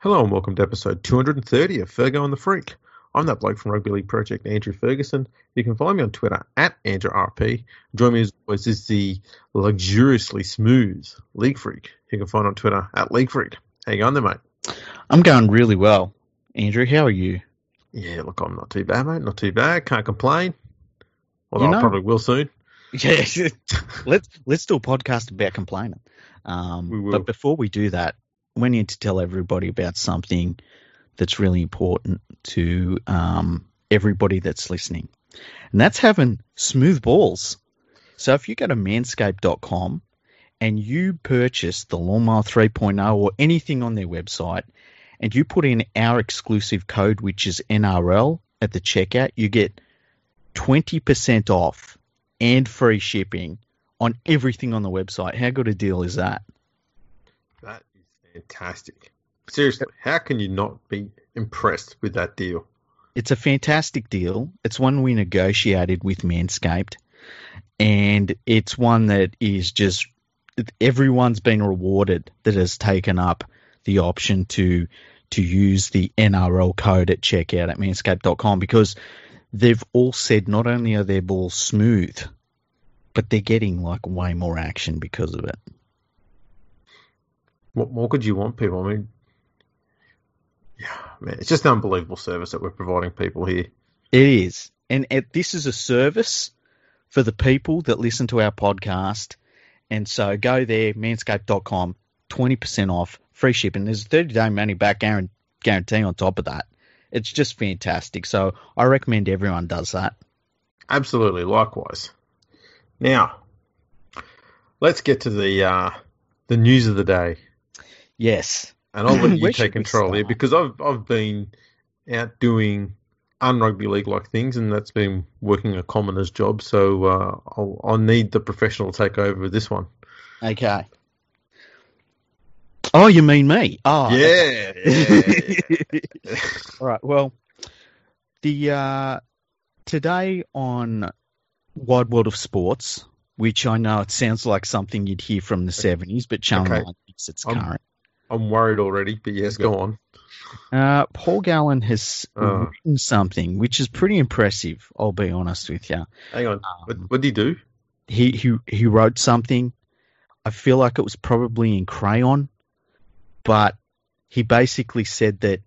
Hello and welcome to episode 230 of Fergo and the Freak. I'm that bloke from Rugby League Project, Andrew Ferguson. You can follow me on Twitter at AndrewRLP. Join me as always is the luxuriously smooth League Freak. You can find on Twitter at League Freak. How you going there, mate? I'm going really well. Andrew, how are you? Yeah, look, I'm not too bad, mate. Not too bad. Can't complain. Although You know- I probably will soon. Yeah, let's let's do a podcast about complaining. Um, We will. But before we do that, we need to tell everybody about something that's really important to um, everybody that's listening, and that's having smooth balls. So if you go to manscaped.com and you purchase the Lawnmower 3.0 or anything on their website, and you put in our exclusive code, which is NRL, at the checkout, you get 20% off and free shipping on everything on the website. How good a deal is that? Fantastic. Seriously, how can you not be impressed with that deal? It's a fantastic deal. It's one we negotiated with Manscaped, and it's one that is just everyone's been rewarded that has taken up the option to to use the NRL code at checkout at manscaped.com because they've all said not only are their balls smooth, but they're getting like way more action because of it. What more could you want, people? I mean, yeah, man, it's just an unbelievable service that we're providing people here. It is. And it, this is a service for the people that listen to our podcast. And so go there, manscaped.com, 20% off, free shipping. There's a 30 day money back guarantee on top of that. It's just fantastic. So I recommend everyone does that. Absolutely, likewise. Now, let's get to the uh, the news of the day, Yes. and I'll let you take control here because I've I've been out doing un-rugby league like things, and that's been working a commoner's job. So uh, I'll I'll need the professional to take over with this one. Okay. Oh, you mean me? Oh, yeah, yeah. All right. Well, the uh, today on Wide World of Sports, which I know it sounds like something you'd hear from the seventies, but Channel Okay. Nine thinks it's I'm- current. I'm worried already, but yes, go on. Uh, Paul Gallen has Oh. written something which is pretty impressive. I'll be honest with you. Hang on, what, Um, what did he do? he he he wrote something. I feel like it was probably in crayon, but he basically said that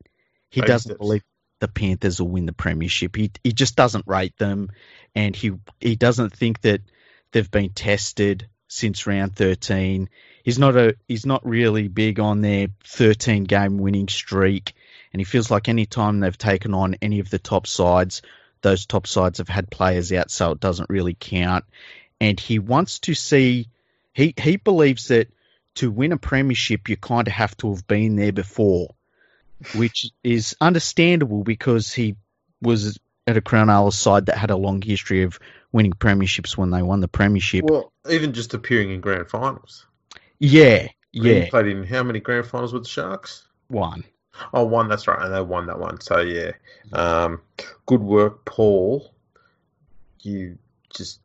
he Baby doesn't steps. believe the Panthers will win the premiership. He he just doesn't rate them, and he he doesn't think that they've been tested since round thirteen. He's not a he's not really big on their thirteen game winning streak, and he feels like any time they've taken on any of the top sides, those top sides have had players out, so it doesn't really count. And he wants to see he he believes that to win a premiership you kind of have to have been there before, which is understandable because he was at a Crown Cronulla side that had a long history of winning premierships when they won the premiership. Well, even just appearing in grand finals. Yeah, yeah, He played in how many grand finals with the Sharks? one. Oh, one. That's right, and they won that one. So yeah, um, good work, Paul. You just,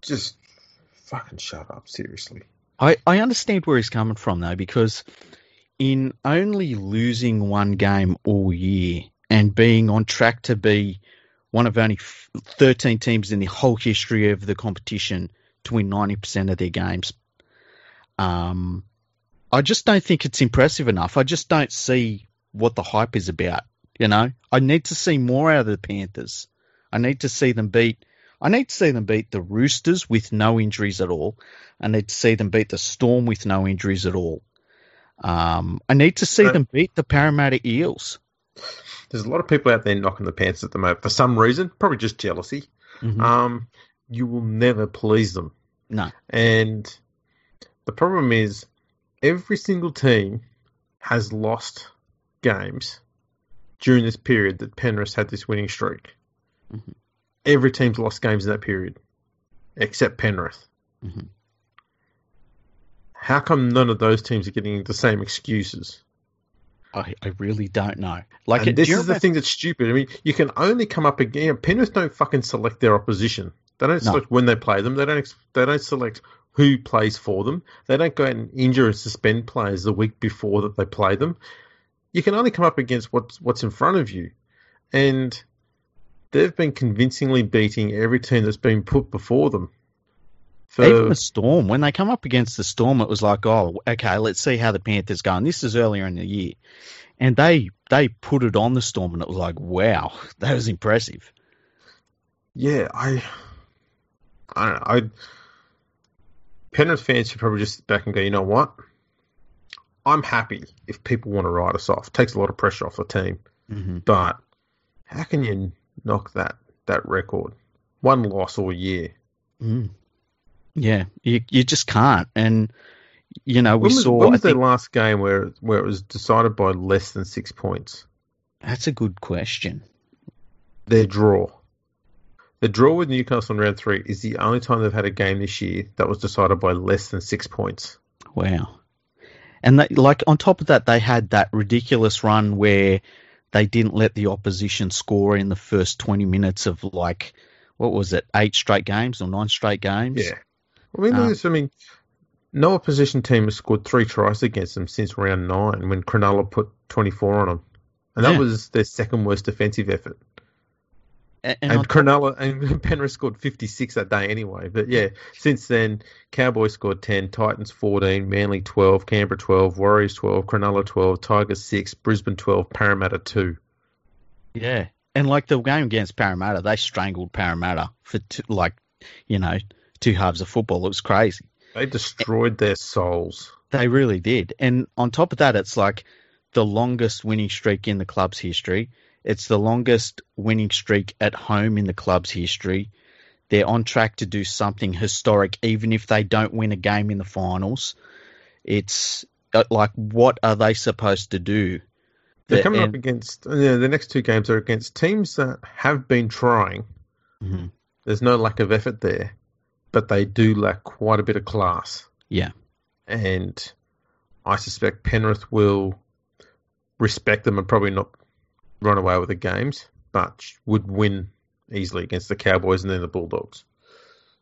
just fucking shut up. Seriously. I, I understand where he's coming from though, because in only losing one game all year and being on track to be one of only 13 teams in the whole history of the competition to win 90% of their games, um, I just don't think it's impressive enough. I just don't see what the hype is about. You know, I need to see more out of the Panthers. I need to see them beat. I need to see them beat the Roosters with no injuries at all. I need to see them beat the Storm with no injuries at all. Um, I need to see them beat the Parramatta Eels. There's a lot of people out there knocking the pants at the moment for some reason, probably just jealousy. Mhm. Um, you will never please them, no, and the problem is every single team has lost games during this period that Penrith had this winning streak. Mhm. Every team's lost games in that period, except Penrith. Mhm. How come none of those teams are getting the same excuses? I, I really don't know. Like, do this is the thing that's stupid. I mean, you can only come up again. Penrith don't fucking select their opposition. They don't No. select when they play them. They don't. They don't select who plays for them. They don't go out and injure and suspend players the week before that they play them. you can only come up against what's what's in front of you, and they've been convincingly beating every team that's been put before them. For... Even the Storm, when they come up against the Storm, it was like, oh, okay, let's see how the Panthers go. And this is earlier in the year, and they they put it on the Storm, and it was like, wow, that was impressive. Yeah, I, I, I Penrith fans should probably just sit back and go, you know what? I'm happy if people want to write us off. It takes a lot of pressure off the team. Mm-hmm. But how can you knock that that record? One loss all year. Mm. Yeah, you you just can't. And you know, we when was, saw. When was the last game where where it was decided by less than six points? That's a good question. Their draw. The draw with Newcastle in round three is the only time they've had a game this year that was decided by less than six points. Wow. And they, like on top of that, they had that ridiculous run where they didn't let the opposition score in the first twenty minutes of like what was it, eight straight games or nine straight games? Yeah. I mean, um, I mean, no opposition team has scored three tries against them since round nine when Cronulla put 24 on them. And that yeah. was their second worst defensive effort. And, and, and Cronulla and Penrith scored 56 that day anyway. But yeah, since then, Cowboys scored 10, Titans 14, Manly 12, Canberra 12, Warriors 12, Cronulla 12, Tigers 6, Brisbane 12, Parramatta 2. Yeah. And like the game against Parramatta, they strangled Parramatta for two, like, you know, two halves of football. It was crazy. They destroyed their souls. They really did. And on top of that, it's like the longest winning streak in the club's history. It's the longest winning streak at home in the club's history. They're on track to do something historic, even if they don't win a game in the finals. It's uh, like, what are they supposed to do? They're coming and, up against you know, the next two games are against teams that have been trying. Mm-hmm. There's no lack of effort there, but they do lack quite a bit of class. Yeah, and I suspect Penrith will respect them and probably not run away with the games, but would win easily against the Cowboys and then the Bulldogs.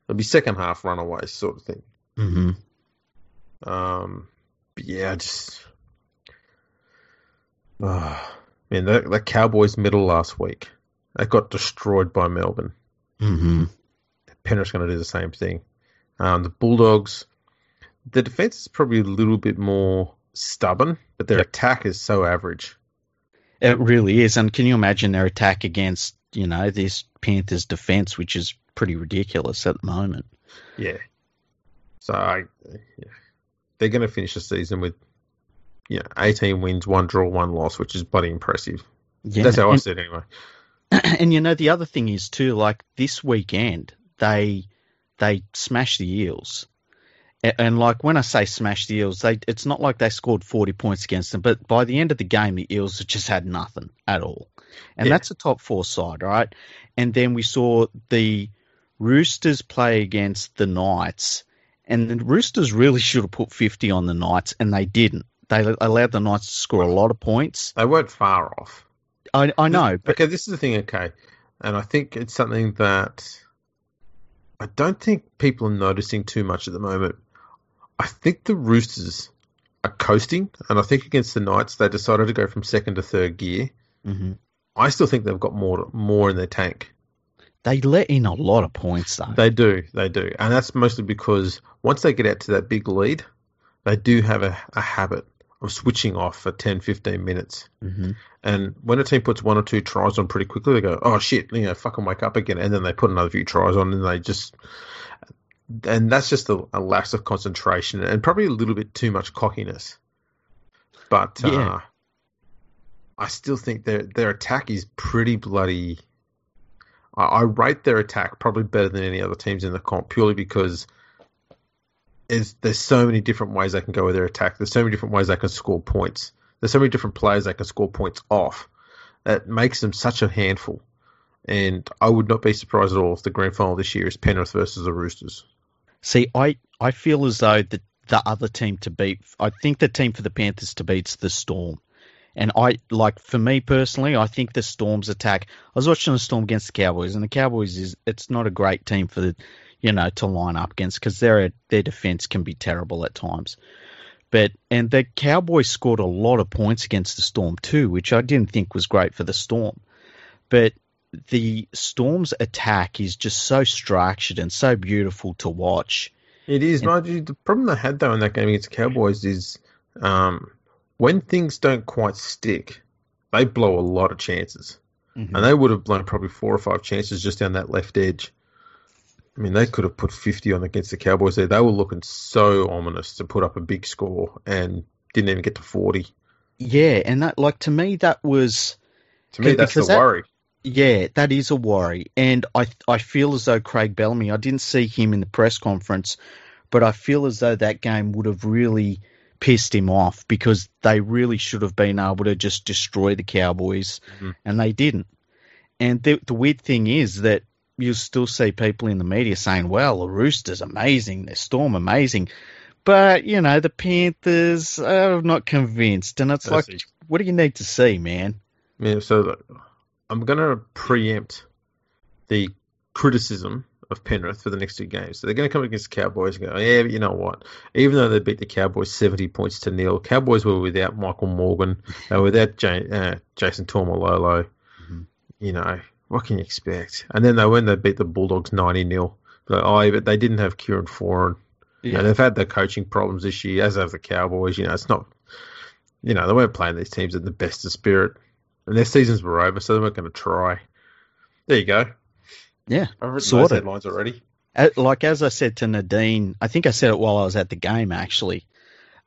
It'd be second half runaways sort of thing. Mm-hmm. Um, yeah, just oh, man, that, that Cowboys middle last week, they got destroyed by Melbourne. Mm-hmm. Penrith's going to do the same thing. Um, the Bulldogs, the defense is probably a little bit more stubborn, but their yep. attack is so average. It really is. And can you imagine their attack against, you know, this Panthers defense, which is pretty ridiculous at the moment? Yeah. So I, yeah. they're going to finish the season with, you know, 18 wins, one draw, one loss, which is bloody impressive. Yeah. That's how and, I see it anyway. And you know, the other thing is too, like this weekend, they they smashed the Eels. And like when I say smash the Eels, they it's not like they scored forty points against them, but by the end of the game, the Eels just had nothing at all, and yeah. that's a top four side, right? And then we saw the Roosters play against the Knights, and the Roosters really should have put fifty on the Knights, and they didn't. They allowed the Knights to score a lot of points. They weren't far off. I I know. But... Okay, this is the thing. Okay, and I think it's something that I don't think people are noticing too much at the moment I think the Roosters are coasting, and I think against the Knights they decided to go from second to third gear. Mm-hmm. I still think they've got more more in their tank. They let in a lot of points, though. They do, they do, and that's mostly because once they get out to that big lead, they do have a, a habit of switching off for 10, 15 minutes. Mm-hmm. And when a team puts one or two tries on pretty quickly, they go, "Oh shit!" You know, fucking wake up again, and then they put another few tries on, and they just and that's just a, a lapse of concentration and probably a little bit too much cockiness. But yeah. uh, I still think their their attack is pretty bloody. I, I, rate their attack probably better than any other teams in the comp purely because there's there's so many different ways they can go with their attack. There's so many different ways they can score points. There's so many different players they can score points off. That makes them such a handful. And I would not be surprised at all if the grand final this year is Penrith versus the Roosters. See, I, I feel as though the the other team to beat, I think the team for the Panthers to beat's the Storm. And I like for me personally, I think the Storm's attack. I was watching the Storm against the Cowboys, and the Cowboys is it's not a great team for the you know to line up against because their their defense can be terrible at times. But and the Cowboys scored a lot of points against the Storm too, which I didn't think was great for the Storm. But the Storm's attack is just so structured and so beautiful to watch. It is, and, The problem they had though in that game against the Cowboys is um, when things don't quite stick, they blow a lot of chances. Mm-hmm. And they would have blown probably four or five chances just down that left edge. I mean, they could have put 50 on against the Cowboys there. They were looking so ominous to put up a big score and didn't even get to 40. Yeah, and that, like, to me, that was. To me, that's the that, worry. Yeah, that is a worry. And I, I feel as though Craig Bellamy, I didn't see him in the press conference, but I feel as though that game would have really pissed him off because they really should have been able to just destroy the Cowboys, mm-hmm. and they didn't. And the, the weird thing is that you still see people in the media saying, well, the Roosters amazing, the Storm amazing. But, you know, the Panthers I'm not convinced. And it's like, what do you need to see, man? Yeah, so I'm going to preempt the criticism of Penrith for the next two games. So they're going to come against the Cowboys and go, yeah, but you know what? Even though they beat the Cowboys 70 points to nil, Cowboys were without Michael Morgan, were without uh, Jason Taumalolo. Mm-hmm. You know, what can you expect? And then they when they beat the Bulldogs 90 0, like, oh, but they didn't have Kieran Foran. Yeah. You know, they've had their coaching problems this year, as have the Cowboys. You know, it's not, you know, they weren't playing these teams in the best of spirit. And their seasons were over, so they weren't going to try. There you go. Yeah, I've written those headlines already. Like as I said to Nadine, I think I said it while I was at the game. Actually,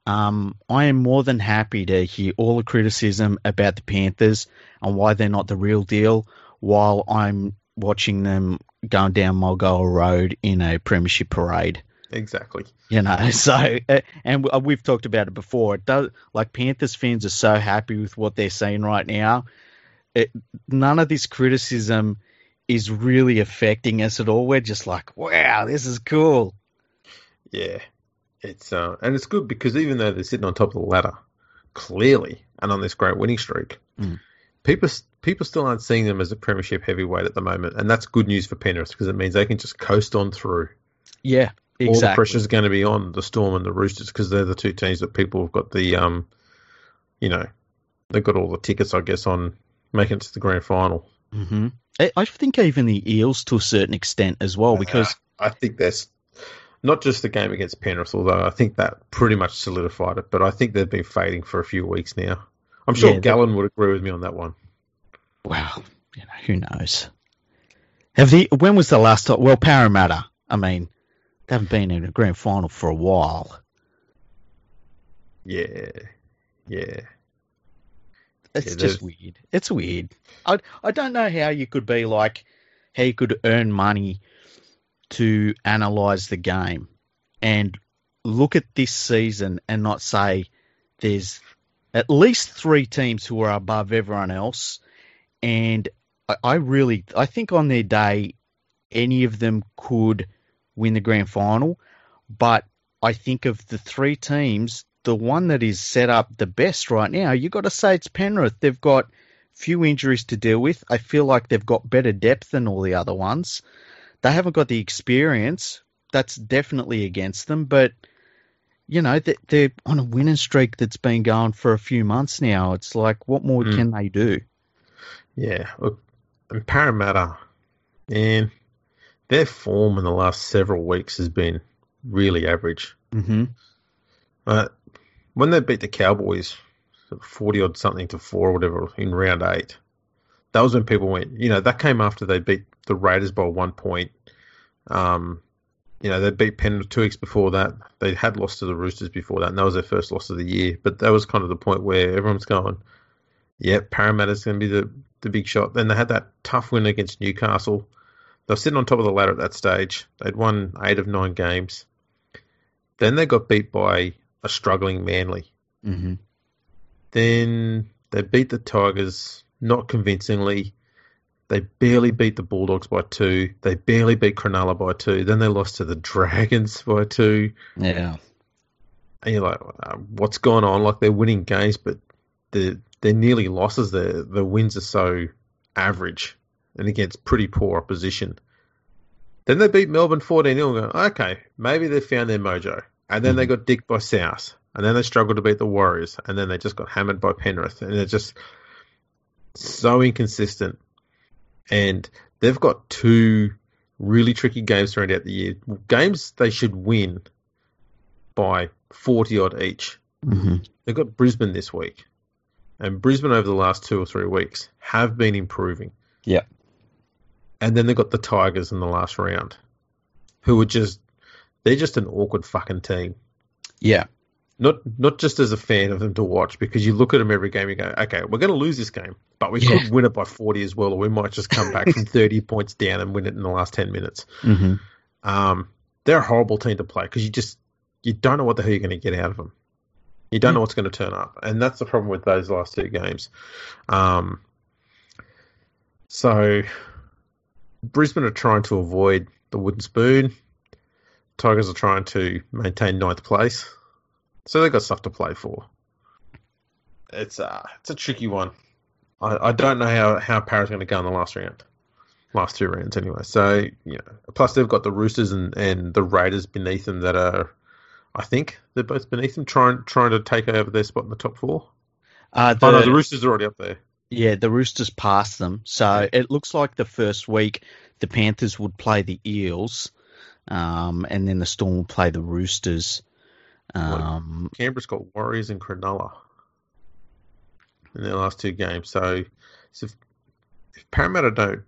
um, I am more than happy to hear all the criticism about the Panthers and why they're not the real deal, while I'm watching them going down Mulgoa Road in a premiership parade. Exactly. You know, so uh, and we've talked about it before. It does like Panthers fans are so happy with what they're seeing right now. It, none of this criticism is really affecting us at all. We're just like, wow, this is cool. Yeah, it's uh, and it's good because even though they're sitting on top of the ladder, clearly, and on this great winning streak, mm. people people still aren't seeing them as a premiership heavyweight at the moment, and that's good news for Penrith because it means they can just coast on through. Yeah, exactly. All the pressure is going to be on the Storm and the Roosters because they're the two teams that people have got the um, you know, they've got all the tickets, I guess, on making it to the grand final. Mm-hmm. I think even the Eels to a certain extent as well, because uh, I think that's not just the game against Penrith, although I think that pretty much solidified it. But I think they've been fading for a few weeks now. I'm sure yeah, Gallen would agree with me on that one. Well, you know, who knows? Have the when was the last time? Well, Parramatta. I mean, they haven't been in a grand final for a while. Yeah, yeah. It's just weird. It's weird. I I don't know how you could be like how you could earn money to analyze the game and look at this season and not say there's at least three teams who are above everyone else and I, I really I think on their day any of them could win the grand final but I think of the three teams the one that is set up the best right now, you've got to say it's Penrith. They've got few injuries to deal with. I feel like they've got better depth than all the other ones. They haven't got the experience. That's definitely against them, but you know they're on a winning streak that's been going for a few months now. It's like, what more mm. can they do? Yeah, look, and Parramatta, man, their form in the last several weeks has been really average. Mm-hmm. Uh, when they beat the Cowboys, forty odd something to four or whatever in round eight, that was when people went. You know, that came after they beat the Raiders by one point. Um, you know, they beat Penrith two weeks before that. They had lost to the Roosters before that, and that was their first loss of the year. But that was kind of the point where everyone's going, "Yeah, Parramatta's going to be the the big shot." Then they had that tough win against Newcastle. They were sitting on top of the ladder at that stage. They'd won eight of nine games. Then they got beat by a struggling Manly. Mm-hmm. Then they beat the Tigers not convincingly. They barely beat the Bulldogs by two. They barely beat Cronulla by two. Then they lost to the Dragons by two. Yeah. And you're like, uh, what's going on? Like they're winning games, but they're, they're nearly losses. The the wins are so average and against pretty poor opposition. Then they beat Melbourne 14 0 okay, maybe they found their mojo. And then mm-hmm. they got dicked by South. and then they struggled to beat the Warriors, and then they just got hammered by Penrith, and they're just so inconsistent. And they've got two really tricky games to round out the year. Games they should win by 40 odd each. Mm-hmm. They've got Brisbane this week. And Brisbane over the last two or three weeks have been improving. Yep. And then they've got the Tigers in the last round, who are just, they're just an awkward fucking team. Yeah. Not not just as a fan of them to watch, because you look at them every game, you go, okay, we're going to lose this game, but we could win it by 40 as well, or we might just come back from 30 points down and win it in the last 10 minutes. Mm-hmm. Um, they're a horrible team to play because you just you don't know what the hell you're going to get out of them. You don't know what's going to turn up, and that's the problem with those last two games. Um, so Brisbane are trying to avoid the wooden spoon. Tigers are trying to maintain ninth place, so they've got stuff to play for. It's uh, it's a tricky one. I, I don't know how how Para's going to go in the last round last two rounds anyway. So you know, plus they've got the Roosters and, and the Raiders beneath them that are, I think they're both beneath them, trying trying to take over their spot in the top four. Uh, the, oh no, the Roosters are already up there. Yeah, the Roosters passed them. So it looks like the first week the Panthers would play the Eels, um, and then the Storm will play the Roosters. Um, Canberra's got Warriors and Cronulla in their last two games. So, so if, if Parramatta don't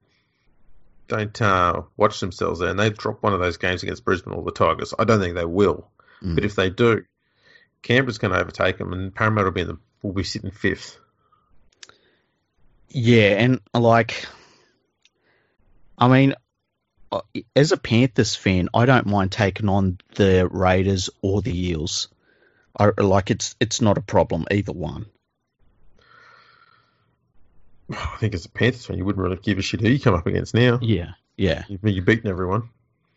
don't uh, watch themselves there and they drop one of those games against Brisbane or the Tigers, I don't think they will. Mm. But if they do, Canberra's going to overtake them, and Parramatta will be in the, will be sitting fifth. Yeah, and like, I mean, uh, as a Panthers fan, I don't mind taking on the Raiders or the Eels. I like it's it's not a problem either one. I think as a Panthers fan, you wouldn't really give a shit who you come up against now. Yeah, yeah, You- You're beating everyone.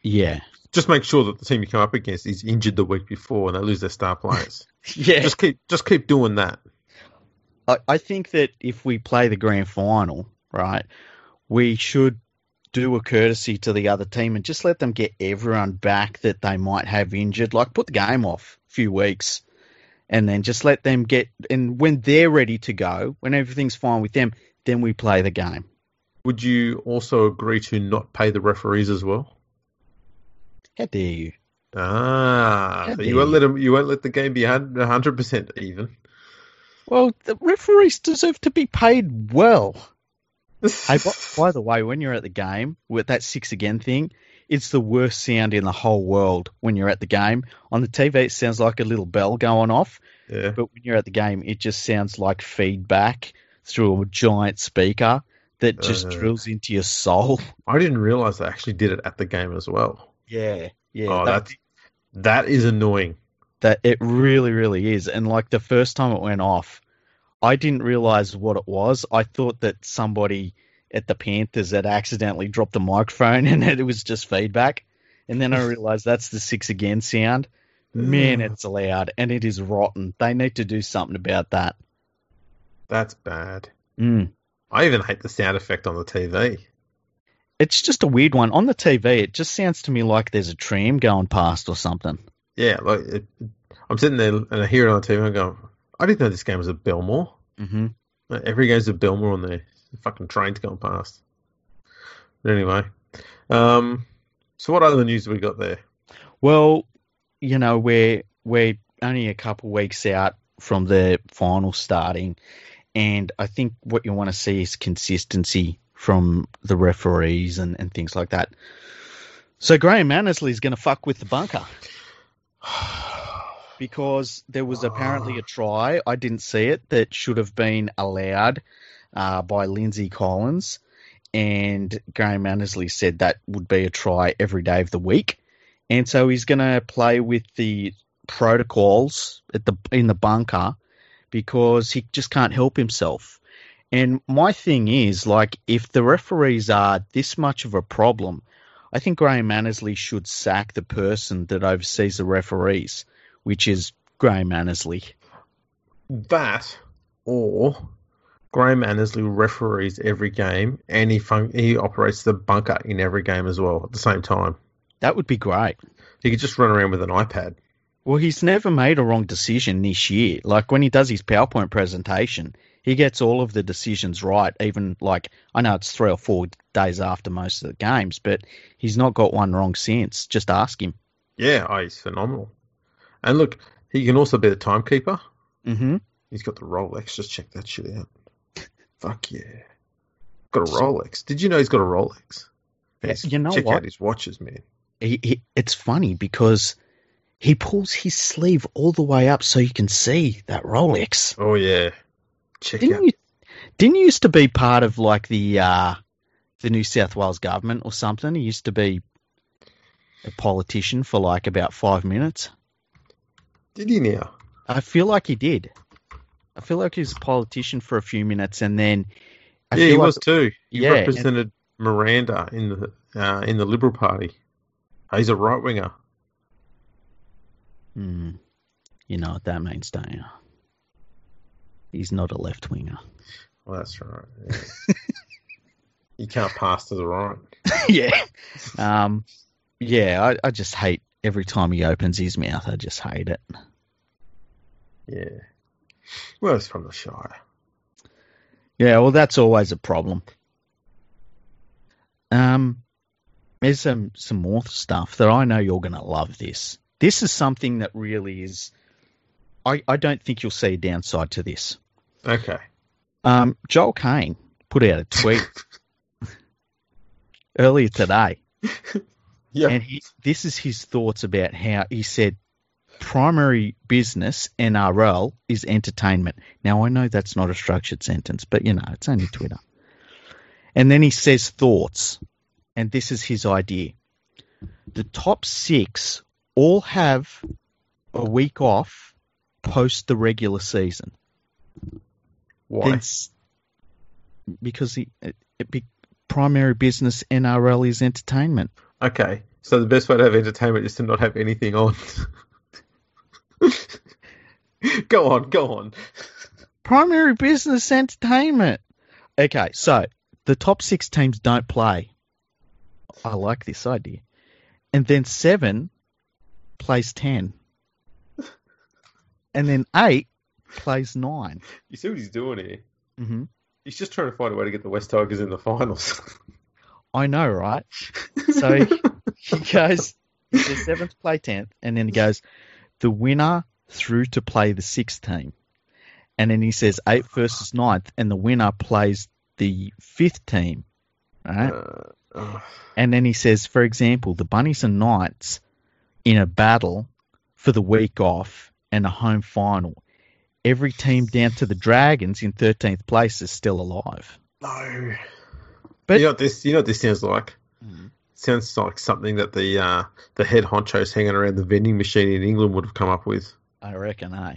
yeah, Just make sure that the team you come up against is injured the week before and they lose their star players. yeah. just keep just keep doing that. I, I think that if we play the grand final, right, we should do a courtesy to the other team and just let them get everyone back that they might have injured. Like put the game off a few weeks and then just let them get and when they're ready to go, when everything's fine with them, then we play the game. Would you also agree to not pay the referees as well? How dare you? Ah, so you won't you. let them. You won't let the game be hundred percent even. Well, the referees deserve to be paid well. Hey, by, by the way, when you're at the game with that six again thing, it's the worst sound in the whole world when you're at the game. On the TV, it sounds like a little bell going off, yeah, but when you're at the game, it just sounds like feedback through a giant speaker that just Uh. drills into your soul. I didn't realize they actually did it at the game as well. Yeah, yeah. oh, that, that's that is annoying. That it really, really is. And like the first time it went off, I didn't realize what it was. I thought that somebody at the Panthers had accidentally dropped the microphone and it was just feedback. And then I realized that's the six again sound. Man, it's loud and it is rotten. They need to do something about that. That's bad. Mm. I even hate the sound effect on the TV. It's just a weird one. On the TV, it just sounds to me like there's a tram going past or something. Yeah, like it, I'm sitting there and I hear it on the TV and I go, I didn't know this game was at Belmore. hmm Like, Every game's at Belmore on there. Fucking trains going past. But anyway, um, so what other news have we got there? Well, you know, we're we're only a couple weeks out from the final starting, and I think what you want to see is consistency from the referees and, and things like that. So Graham Annesley is going to fuck with the bunker because there was apparently a try. I didn't see it that should have been allowed uh, by Lindsay Collins, and Graham Annesley said that would be a try every day of the week, and so he's going to play with the protocols at the in the bunker because he just can't help himself. And my thing is, like, if the referees are this much of a problem, I think Graham Annesley should sack the person that oversees the referees, which is Graham Annesley. That or Graham Annesley referees every game and he fun- he operates the bunker in every game as well at the same time. That would be great. He could just run around with an iPad. Well, he's never made a wrong decision this year. Like when he does his PowerPoint presentation, he gets all of the decisions right. Even like I know it's three or four days after most of the games, but he's not got one wrong since. Just ask him. Yeah, oh, he's phenomenal. And look, he can also be the timekeeper. Mm-hmm. He's got the Rolex. Just check that shit out. Fuck yeah. Got a Rolex. Did you know he's got a Rolex? He's- you know check what? out his watches, man. He, he, it's funny because he pulls his sleeve all the way up so you can see that Rolex. Oh yeah. Check Didn't out. you? Didn't you used to be part of like the uh, the New South Wales government or something? He used to be a politician for like about five minutes. Did he now? I feel like he did. I feel like he was a politician for a few minutes, and then I yeah, he like, was too. He Yeah, and- represented Miranda in the uh, in the Liberal Party. He's a right winger. Hmm. you know what that means, don't you? He's not a left winger. Well, that's right. yeah. you can't pass to the right. yeah. Um. Yeah, I, I just hate every time he opens his mouth. I just hate it. Yeah. Well, it's from the Shire. Yeah, well, that's always a problem. Um, there's some some more stuff that I know you're going to love. This this is something that really is. I I don't think you'll see a downside to this. Okay. Um, Joel Caine put out a tweet earlier today, Yeah. and he, this is his thoughts about how he said primary business NRL is entertainment. Now I know that's not a structured sentence, but you know it's only Twitter. And then he says thoughts, and this is his idea: the top six all have a week off post the regular season. Why? Then because he, uh, it, it primary business NRL is entertainment. Okay. So the best way to have entertainment is to not have anything on. go on, go on. primary business entertainment. Okay, so the top six teams don't play. I like this idea. And then seven plays ten. And then eight plays nine. You see what he's doing here? Mm-hmm. He's just trying to find a way to get the West Tigers in the finals. I know, right? So he goes, he says seventh play tenth, and then he goes, the winner through to play the sixth team. And then he says eighth versus ninth, and the winner plays the fifth team. Right? Uh, oh, And then he says, for example, the Bunnies and Knights in a battle for the week off and a home final. Every team down to the Dragons in 13th place is still alive. no. But- you know what this? You know what this sounds like? Sounds like something that the uh, the head honchos hanging around the vending machine in England would have come up with. I reckon, eh?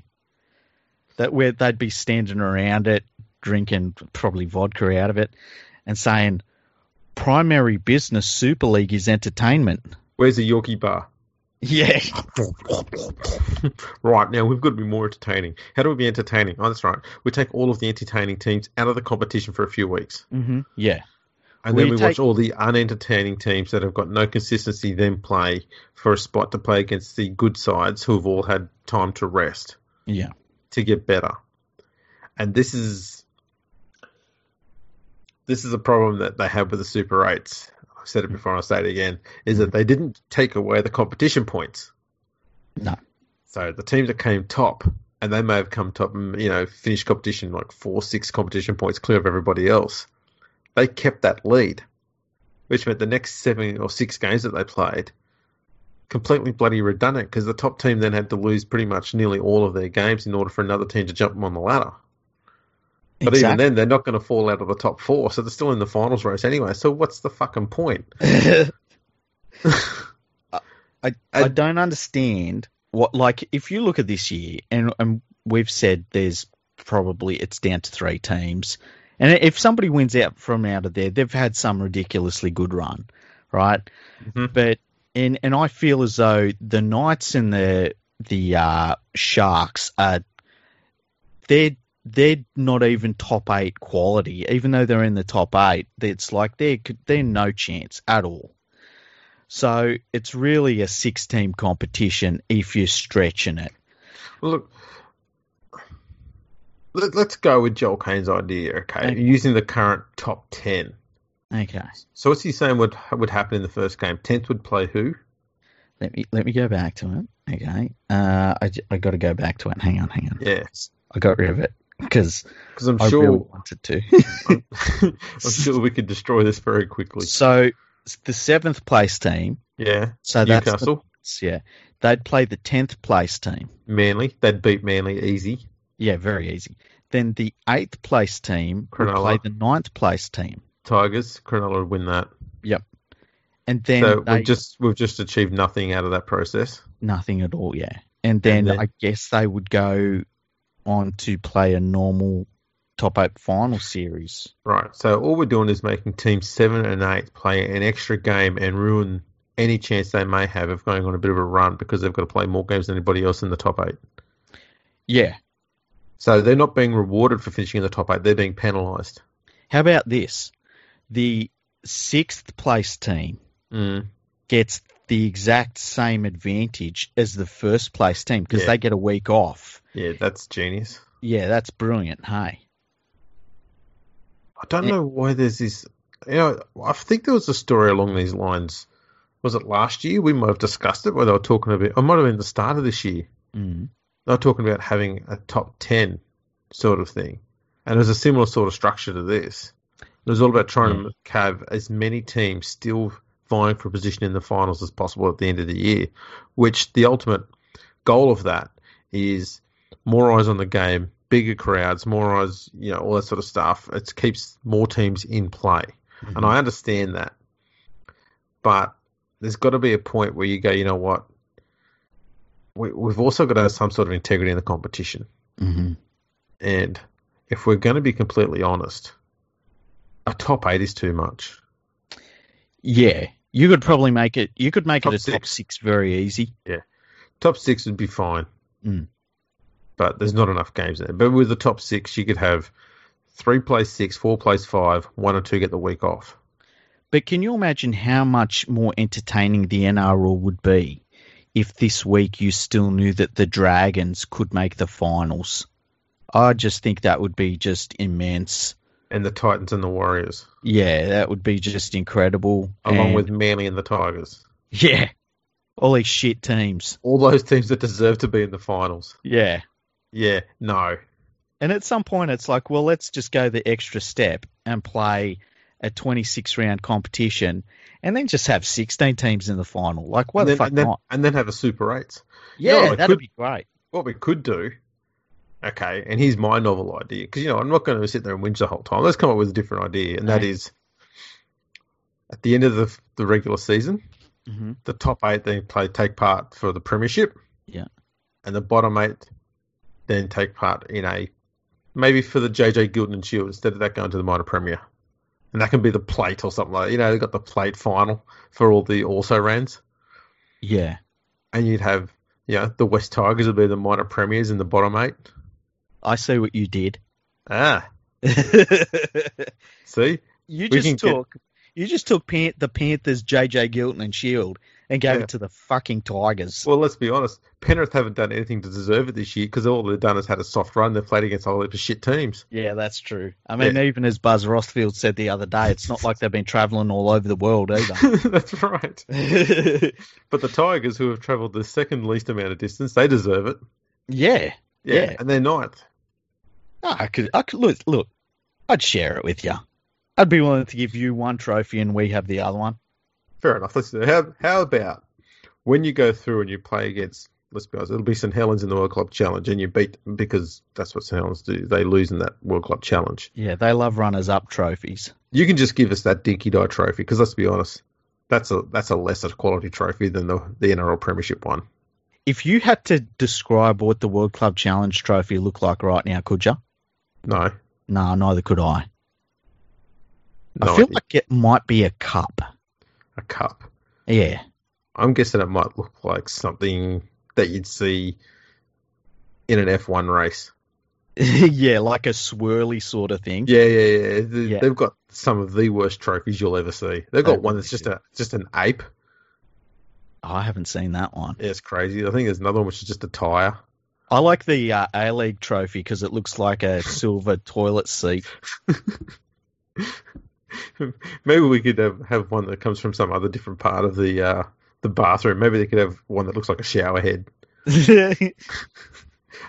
That where they'd be standing around it, drinking probably vodka out of it, and saying, "Primary business Super League is entertainment." Where's the Yorkie bar? Yeah, right now, we've got to be more entertaining. How do we be entertaining? Oh, that's right. We take all of the entertaining teams out of the competition for a few weeks, hmm yeah, and We then we take- watch all the unentertaining teams that have got no consistency then play for a spot to play against the good sides who have all had time to rest yeah, to get better. And this is this is a problem that they have with the Super Eights. I've said it before, and I'll say it again: is that they didn't take away the competition points. no, So the teams that came top, and they may have come top and you know finished competition like four, six competition points clear of everybody else. They kept that lead, which meant the next seven or six games that they played completely bloody redundant because the top team then had to lose pretty much nearly all of their games in order for another team to jump them on the ladder. But even then, they're not going to fall out of the top four, so they're still in the finals race anyway. So what's the fucking point? I, I And- don't understand what like if you look at this year and and we've said there's probably it's down to three teams and if somebody wins out from out of there they've had some ridiculously good run right Mhm. but and and I feel as though the Knights and the the uh, Sharks are they're they're not even top eight quality even though they're in the top eight it's like they're they're no chance at all So it's really a six team competition if you're stretching it. Well, look, let, us go with Joel Caine's idea, okay? Okay. Using the current top 10. Okay. So what's he saying would would happen in the first game? 10th would play who? Let me let me go back to it. Okay. Uh, I, I got to go back to it. Hang on, hang on. Yeah. I got rid of it because Because I'm I sure really wanted to. I'm sure we could destroy this very quickly. so the seventh place team. Yeah. So that's the- Newcastle, yeah. They'd play the tenth place team. Manly, they'd beat Manly easy. Yeah, very easy. Then the eighth place team would Cronulla. play the ninth place team. Tigers, Cronulla would win that. Yep. And then so they, we've just we've just achieved nothing out of that process. nothing at all, yeah. And then, then- I guess they would go on to play a normal top eight final series. Right. So all we're doing is making teams seven and eight play an extra game and ruin any chance they may have of going on a bit of a run because they've got to play more games than anybody else in the top eight. Yeah. So they're not being rewarded for finishing in the top eight; they're being penalised. How about this? The sixth place team Mm. gets the exact same advantage as the first place team because Yeah. they get a week off. Yeah, that's genius. Yeah, that's brilliant. Hey. I don't know why there's this. You know, I think there was a story along these lines. Was it last year? We might have discussed it where they were talking about. It might have been the start of this year. Mm. Were talking about having a top ten sort of thing, and it was a similar sort of structure to this. It was all about trying mm. to have as many teams still vying for a position in the finals as possible at the end of the year. Which the ultimate goal of that is more eyes on the game, bigger crowds, more eyes, you know, all that sort of stuff. It keeps more teams in play. And mm-hmm. I understand that. But there's got to be a point where you go, you know what? We, we've also got to have some sort of integrity in the competition. hmm And if we're going to be completely honest, a top eight is too much. Yeah, you could probably make it. You could make Top it a top six. six very easy. Yeah, top six would be fine. Mm. But there's not enough games there. But with the top six, you could have three plays six, four plays five, one or two get the week off. But can you imagine how much more entertaining the NRL would be if this week you still knew that the Dragons could make the finals? I just think that would be just immense. And the Titans and the Warriors, Yeah, that would be just incredible. along And- with Manly and the Tigers. yeah, all these shit teams. All those teams that deserve to be in the finals. Yeah, Yeah, no. and at some point it's like, well, let's just go the extra step and play a 26 round competition, and then just have 16 teams in the final. Like, what the fuck and then, not? and then have a Super 8. Yeah, know, that'd could- be great. What we could do, okay, and here's my novel idea, because, you know, I'm not going to sit there and whinge the whole time. Let's come up with a different idea, and that is at the end of the, the regular season, hmm the top eight then play take part for the premiership. Yeah. And the bottom eight then take part in a maybe for the JJ Giltinan Shield instead of that going to the minor premier. And that can be the plate or something like that. You know, they've got the plate final for all the also rans. Yeah. And you'd have, you know, the West Tigers would be the minor premiers in the bottom eight. I see what you did. Ah, you see? We can just get- took you just took Pan- the Panthers, JJ Giltinan Shield and gave Yeah. it to the fucking Tigers. Well, let's be honest. Penrith haven't done anything to deserve it this year because all they've done is had a soft run. They've played against a whole heap of shit teams. yeah, that's true. I mean, Yeah. even as Buzz Rothfield said the other day, it's not like they've been travelling all over the world either. That's right. But the Tigers, who have travelled the second least amount of distance, they deserve it. yeah. Yeah, Yeah. and they're ninth. No, I could, I could look, look, I'd share it with you. I'd be willing to give you one trophy and we have the other one. Fair enough. Let's. How, how about when you go through and you play against, let's be honest, it'll be St Helens in the World Club Challenge, and you beat them because that's what St Helens do. They lose in that World Club Challenge. Yeah, they love runners up trophies. You can just give us that Dinky Die trophy because let's be honest, that's a that's a lesser quality trophy than the the NRL Premiership one. If you had to describe what the World Club Challenge trophy looked like right now, could you? No, No, neither could I. no I feel idea. like it might be a cup. A cup. Yeah. I'm guessing it might look like something that you'd see in an F1 race. yeah, like a swirly sort of thing. Yeah, yeah, yeah. The- Yeah. They've got some of the worst trophies you'll ever see. They've got one that's just a just an ape Oh, I haven't seen that one. Yeah, it's crazy. I think there's another one which is just a tire. I like the uh, A League trophy because it looks like a silver toilet seat. Maybe we could have, have one that comes from some other different part of the uh, the bathroom. Maybe they could have one that looks like a shower head,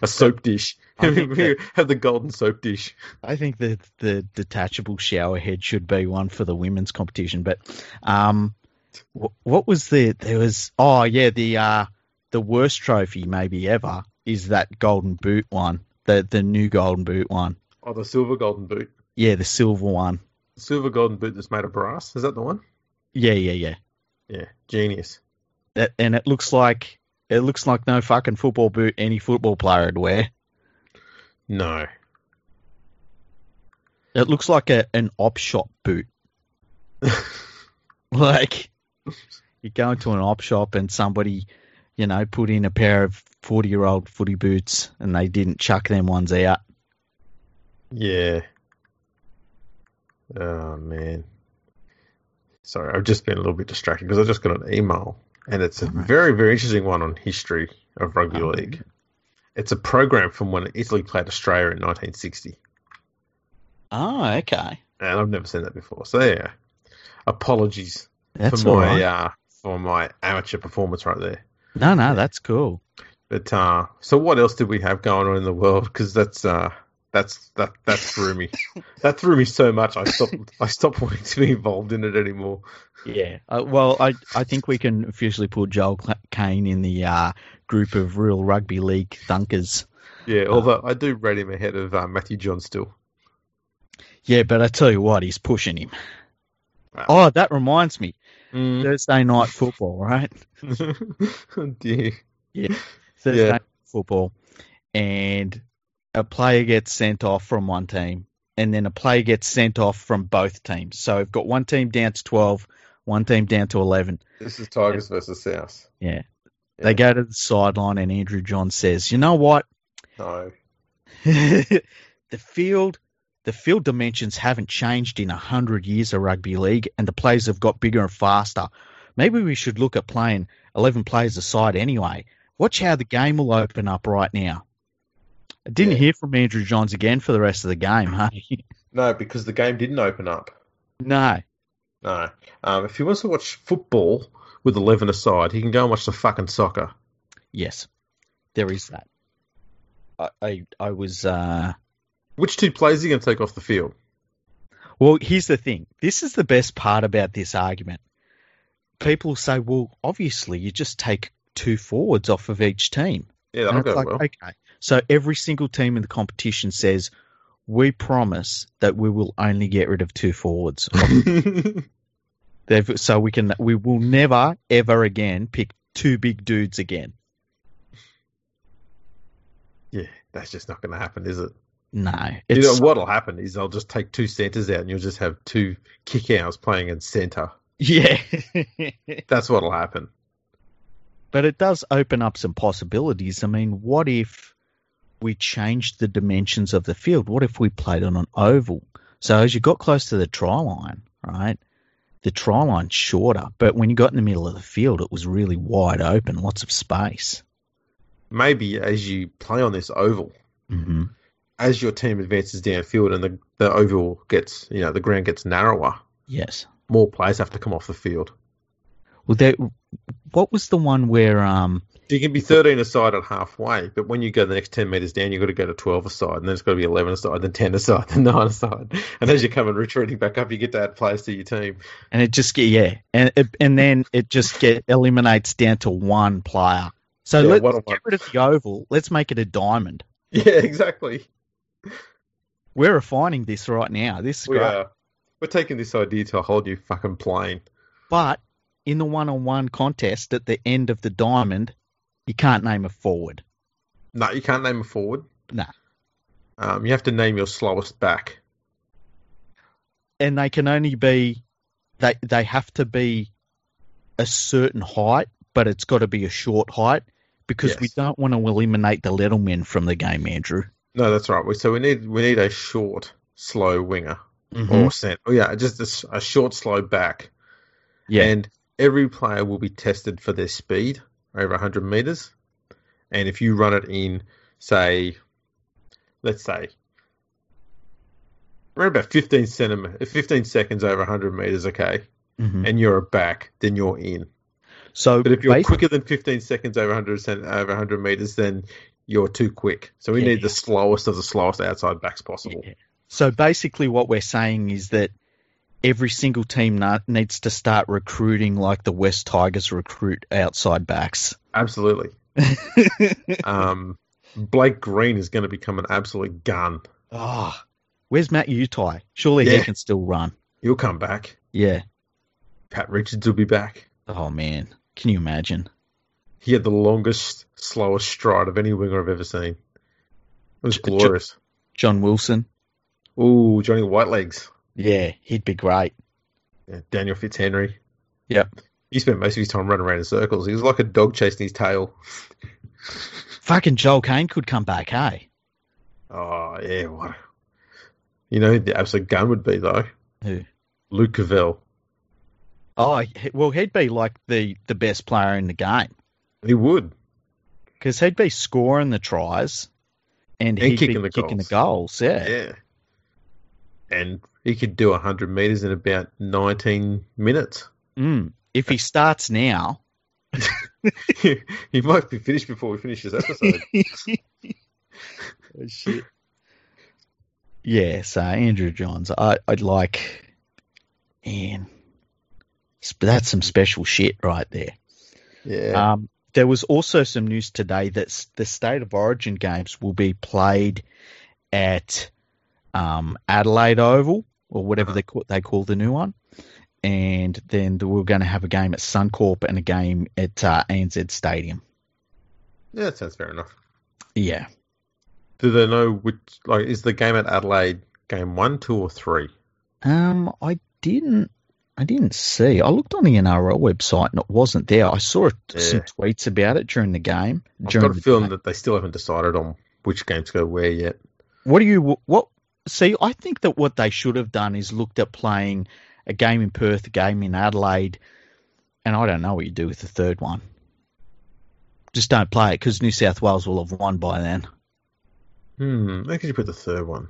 a soap dish. I that- have the golden soap dish. I think that the detachable shower head should be one for the women's competition. But um, wh- what was the there was? Oh yeah, the uh, the worst trophy maybe ever is that golden boot one, the the new golden boot one. Oh, the silver golden boot. Yeah, the silver one. Silver golden boot that's made of brass. Is that the one? Yeah, yeah, yeah. Yeah, genius. That, and it looks like it looks like no fucking football boot any football player would wear. No. It looks like a an op shop boot. Like you go into an op shop and somebody, you know, put in a pair of forty year old footy boots and they didn't chuck them ones out. Yeah. Oh man. Sorry, I've just been a little bit distracted because I just got an email, and it's a Alright. very, very interesting one on history of rugby Oh, league. It's a program from when Italy played Australia in 1960, Oh, okay. and I've never seen that before. So yeah, apologies That's for my right. uh, for my amateur performance right there. No, no, that's cool. But uh, so what else did we have going on in the world? Because that's uh, that's that that threw me. that threw me so much. I stopped. I stopped wanting to be involved in it anymore. Yeah. Uh, well, I I think we can officially put Joel Caine in the uh, group of real rugby league thunkers. Yeah, although I do rate him ahead of uh, Matthew John still. Yeah, but I tell you what, he's pushing him. Wow. Oh, that reminds me. Mm. Thursday night football, right? Oh, dear. Thursday Yeah. night football, and a player gets sent off from one team, and then a player gets sent off from both teams. So we've got one team down to twelve, one team down to eleven. This is Tigers versus South. Yeah. Yeah. They go to the sideline, and Andrew John says, "You know what? No. the field." The field dimensions haven't changed in a hundred years of rugby league, and the players have got bigger and faster. Maybe we should look at playing eleven players a side anyway. Watch how the game will open up right now. I didn't Yeah. hear from Andrew Johns again for the rest of the game, hey? No, because the game didn't open up. no. No. Um, if he wants to watch football with 11 aside, he can go and watch the fucking soccer. Yes. There is that. I I, I was uh Which two players are you going to take off the field? Well, here's the thing. This is the best part about this argument. People say, well, obviously, you just take two forwards off of each team. Yeah, that'll go like, well. okay. So every single team in the competition says, we promise that we will only get rid of two forwards. So we can, we will never, ever again pick two big dudes again. yeah, that's just not going to happen, is it? No. You know, what'll happen is they'll just take two centres out and you'll just have two kick outs playing in centre. yeah. That's what'll happen. But it does open up some possibilities. I mean, what if we changed the dimensions of the field? What if we played on an oval? So as you got close to the try line, right, the try line's shorter, but when you got in the middle of the field, it was really wide open, lots of space. Maybe as you play on this oval, hmm as your team advances downfield and the, the oval gets, you know, the ground gets narrower, Yes. more players have to come off the field. Well, there, what was the one where um, You can be 13 aside at halfway, but when you go the next 10 metres down, you've got to go to 12 aside, and then it's got to be 11 aside, then 10 aside, then 9 aside. And as you're coming retreating back up, you get to add players to your team. and it just get yeah, and it, and then it just get eliminates down to one player. So Yeah, let's get rid of the oval. Let's make it a diamond. Yeah, exactly. We're refining this right now. This is We great. are. We're taking this idea to a whole new fucking plane. But in the one-on-one contest at the end of the diamond, you can't name a forward. No, you can't name a forward. No. Um, you have to name your slowest back. And they can only be they they have to be a certain height, but it's got to be a short height because we don't want to eliminate the little men from the game, Andrew. No, that's right. We- So we need we need a short, slow winger Mhm. or cent. Oh yeah, just a short, slow back. Yeah. And every player will be tested for their speed over 100 meters, and if you run it in, say, let's say, around about 15 centimeter, 15 seconds over 100 meters, okay, Mhm. and you're a back, then you're in. So, But if you're quicker than 15 seconds over 100 cent- over 100 meters, then you're too quick. So we Yeah. need the slowest of the slowest outside backs possible. Yeah. So basically, what we're saying is that every single team needs to start recruiting like the West Tigers recruit outside backs. Absolutely. Um, Blake Green is going to become an absolute gun. oh, where's Matt Utai? Surely Yeah. he can still run. He'll come back. Yeah. Pat Richards will be back. Oh man, can you imagine? He had the longest, slowest stride of any winger I've ever seen. It was J- glorious. John Wilson. Ooh, Johnny Whitelegs. Yeah, he'd be great. Yeah, Daniel Fitzhenry. Yep. He spent most of his time running around in circles. He was like a dog chasing his tail. Fucking Joel Caine could come back, hey? Oh, yeah. What? You know, who the absolute gun would be, though? Who? Luke Covell. Oh, well, he'd be like the, the best player in the game He would. because he'd be scoring the tries and, And he'd kicking be the kicking goals. the goals. Yeah. Yeah. And he could do 100 metres in about 19 minutes. Mm. If he starts now, he might be finished before we finish this episode. Oh, shit. Yeah, so Andrew Johns, I, I'd like, man, that's some special shit right there. yeah. Um, there was also some news today that the State of Origin games will be played at um, Adelaide Oval or whatever Uh-huh. they call, they call the new one, and then we're going to have a game at Suncorp and a game at uh, ANZ Stadium. yeah, that sounds fair enough. Yeah, Do they know which, like, is the game at Adelaide game one, two, or three? um, I didn't. I didn't see. I looked on the NRL website and it wasn't there. I saw some tweets about it during the game. I've during got a feeling game. that they still haven't decided on which games go where yet. What do you what? See, I think that what they should have done is looked at playing a game in Perth, a game in Adelaide, and I don't know what you do with the third one. Just don't play it because New South Wales will have won by then. Hmm, where could you put the third one?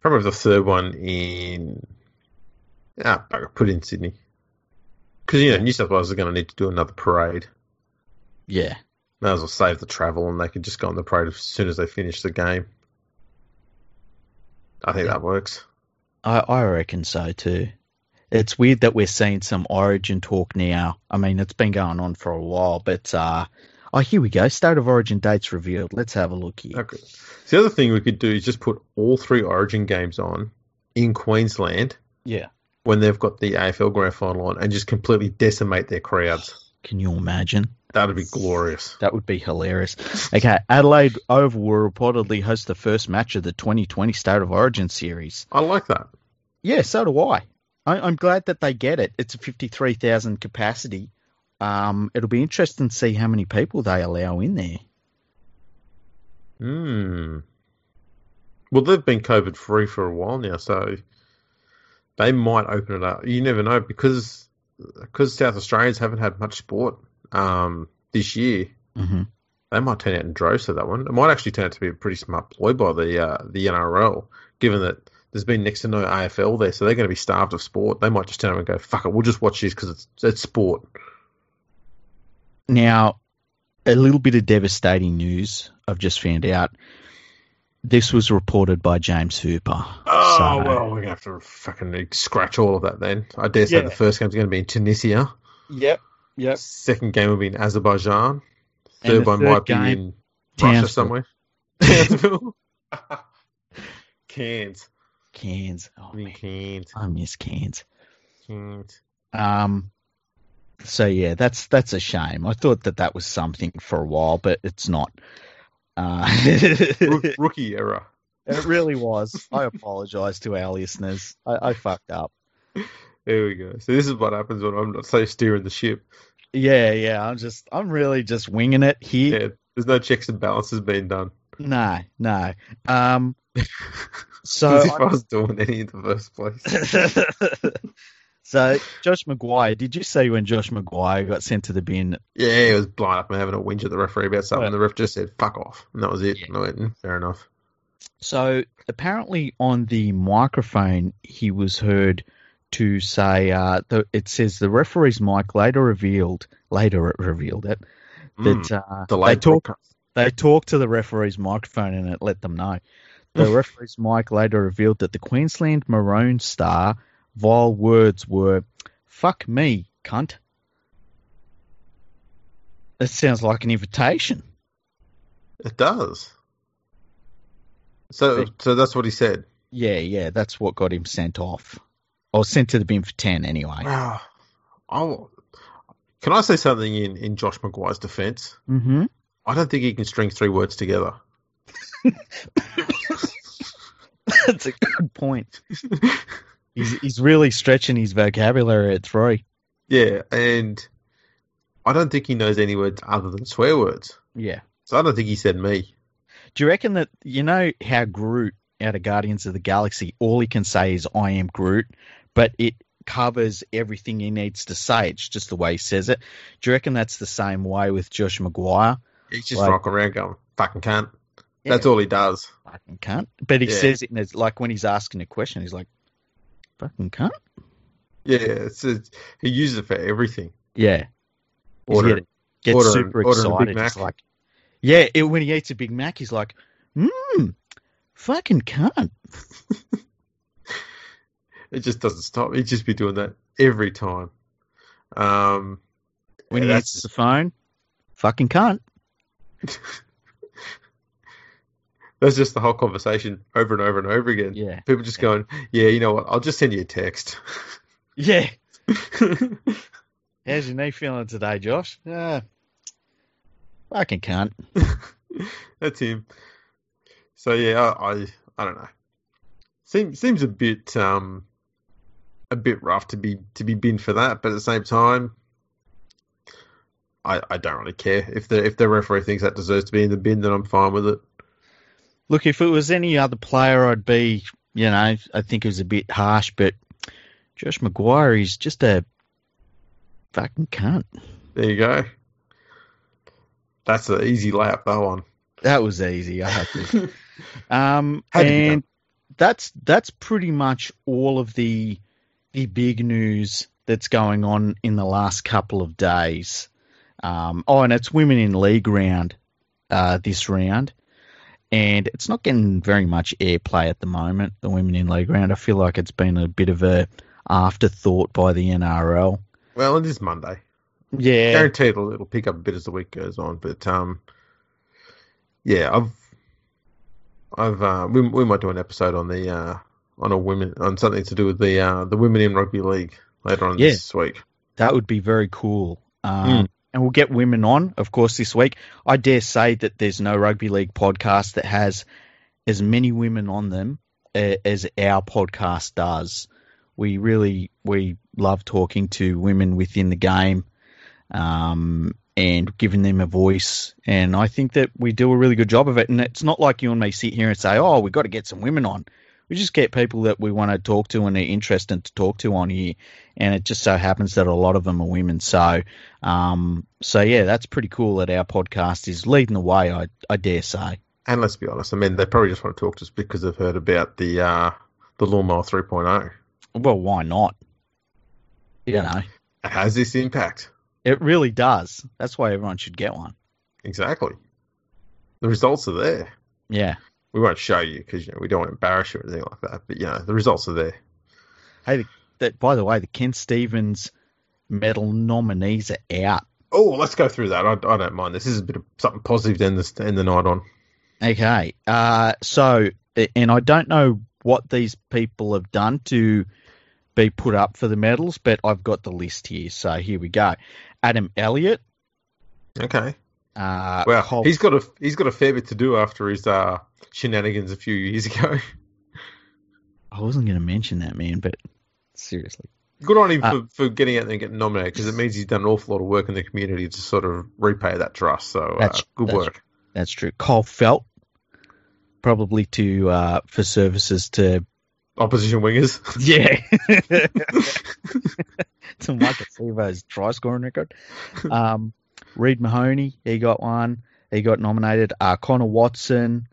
Probably the third one in. Ah, bugger, put in Sydney. Because, you know, New South Wales are going to need to do another parade. Yeah, May as well save the travel and they can just go on the parade as soon as they finish the game. I think Yeah. that works. I, I reckon so too. It's weird that we're seeing some Origin talk now. I mean, it's been going on for a while, but uh, oh, here we go. State of Origin dates revealed. Let's have a look here. Okay. So the other thing we could do is just put all three Origin games on in Queensland Yeah, when they've got the AFL Grand Final on and just completely decimate their crowds. can you imagine? That'd be glorious. That would be hilarious. Okay, Adelaide Oval will reportedly host the first match of the 2020 State of Origin series. I like that. Yeah, so do I. I I'm glad that they get it. It's a 53,000 capacity. Um, it'll be interesting to see how many people they allow in there. Hmm. Well, they've been COVID free for a while now, so they might open it up. You never know because because South Australians haven't had much sport um, this year. hmm They might turn out in droves for that one. It might actually turn out to be a pretty smart ploy by the uh, the NRL, given that there's been next to no AFL there, so they're going to be starved of sport. They might just turn around and go, "Fuck it, we'll just watch this because it's it's sport." Now, a little bit of devastating news I've just found out. This was reported by James Hooper. Oh So- well, we're gonna have to fucking scratch all of that then. I dare say Yeah. the first game's going to be in Tunisia. Yep, yep. Second game will be in Azerbaijan. Third the one third might be in Russia somewhere. Townsville. Cairns. Cairns. Oh, I man, Cairns. I miss Cairns. Cairns. Um, so yeah, that's that's a shame. I thought that that was something for a while, but it's not. Uh, rookie error. it really was. I apologise to our listeners. I, I fucked up. There we go. So this is what happens when I'm not so steering the ship. Yeah, yeah. I'm just, I'm really just winging it here. Yeah, there's no checks and balances being done. No, no. Um, so As if I I'm- was doing any in the first place. So Josh McGuire, did you see when Josh McGuire got sent to the bin? Yeah, he was blowing up and having a whinge at the referee about something. Well- the ref just said, fuck off. And that was it. Yeah. And I went, "Mm, fair enough. So apparently on the microphone, he was heard to say, uh, the, it says the referee's mic later revealed, later it revealed it, Mm, that uh, they talk broadcast. they talked to the referee's microphone and it let them know. The referee's mic later revealed that the Queensland Maroon star vile words were "fuck me, cunt." That sounds like an invitation. It does. So, so that's what he said. Yeah, yeah, that's what got him sent off, or sent to the bin for ten anyway. Wow. I'll, can I say something in, in Josh McGuire's defence? Mm-hmm. I don't think he can string three words together. That's a good point. He's he's really stretching his vocabulary at three. yeah, and I don't think he knows any words other than swear words. Yeah. So I don't think he said me. Do you reckon that you know how Groot out of Guardians of the Galaxy, all he can say is "I am Groot," but it covers everything he needs to say. It's just the way he says it. Do you reckon that's the same way with Josh McGuire? He's just Like- rocking around going, fucking cunt. Yeah. That's all he does. Fucking cunt. But he Yeah. says it, and it's like when he's asking a question, he's like, "Fucking cunt." Yeah, it's, it's, he uses it for everything. Yeah. Order, get- gets order- super order excited. He's like, yeah, it, when he eats a Big Mac, he's like, mmm, fucking cunt. it just doesn't stop. He'd just be doing that every time. Um, When he answers the phone, fucking cunt. That's just the whole conversation over and over and over again. Yeah. People just going, yeah, you know what? I'll just send you a text. Yeah. How's your knee feeling today, Josh? Uh, fucking cunt. That's him. So yeah, I, I I don't know. Seems seems a bit um a bit rough to be to be binned for that, but at the same time, I I don't really care if the if the referee thinks that deserves to be in the bin, then I'm fine with it. Look, if it was any other player, I'd be, you know, I think it was a bit harsh, but Josh McGuire is just a fucking cunt. There you go. That's an easy lap, that one. That was easy. I have to. Um, Had and that's that's pretty much all of the the big news that's going on in the last couple of days. Um, oh, and it's women in league round uh, this round, and it's not getting very much airplay at the moment. The women in league round, I feel like it's been a bit of a afterthought by the NRL. well, it is Monday. Yeah, Guaranteed it'll, it'll pick up a bit as the week goes on, but um, yeah, I've I've uh, we we might do an episode on the uh on a women on something to do with the uh the women in rugby league later on Yeah. this week. That would be very cool. Um, Mm. And we'll get women on, of course, this week. I dare say that there's no rugby league podcast that has as many women on them uh, as our podcast does. We really we love talking to women within the game um, and giving them a voice. And I think that we do a really good job of it. And it's not like you and me sit here and say, "Oh, we've got to get some women on." We just get people that we want to talk to and are interested to talk to on here and it just so happens that a lot of them are women. So, um, so yeah, that's pretty cool that our podcast is leading the way. I, I dare say. And let's be honest, I mean they probably just want to talk to us because they've heard about the uh the lawnmower 3.0. Well, why not? You know, It has this impact. it really does. That's why everyone should get one. Exactly. The results are there. Yeah. We won't show you because you know we don't want to embarrass you or anything like that. But you know the results are there. Hey, that by the way, the Ken Stephens medal nominees are out. Oh, let's go through that. I, I don't mind. This is a bit of something positive to end, this, to end the night on. Okay. Uh, so, and I don't know what these people have done to be put up for the medals, but I've got the list here. So here we go. Adam Elliott. Okay. Uh, Well, Col- he's got a he's got a fair bit to do after his uh, shenanigans a few years ago. I wasn't going to mention that man, but seriously, Good on him Uh, for, for getting out there and getting nominated because it means he's done an awful lot of work in the community to sort of repay that trust. So uh, That's- good that's- work. that's true. Cole Feldt, probably to uh, for services to opposition wingers. Yeah. to Maika Sivo's try scoring record. Um, Reed Mahoney, he got one. He got nominated. Uh, Connor Watson,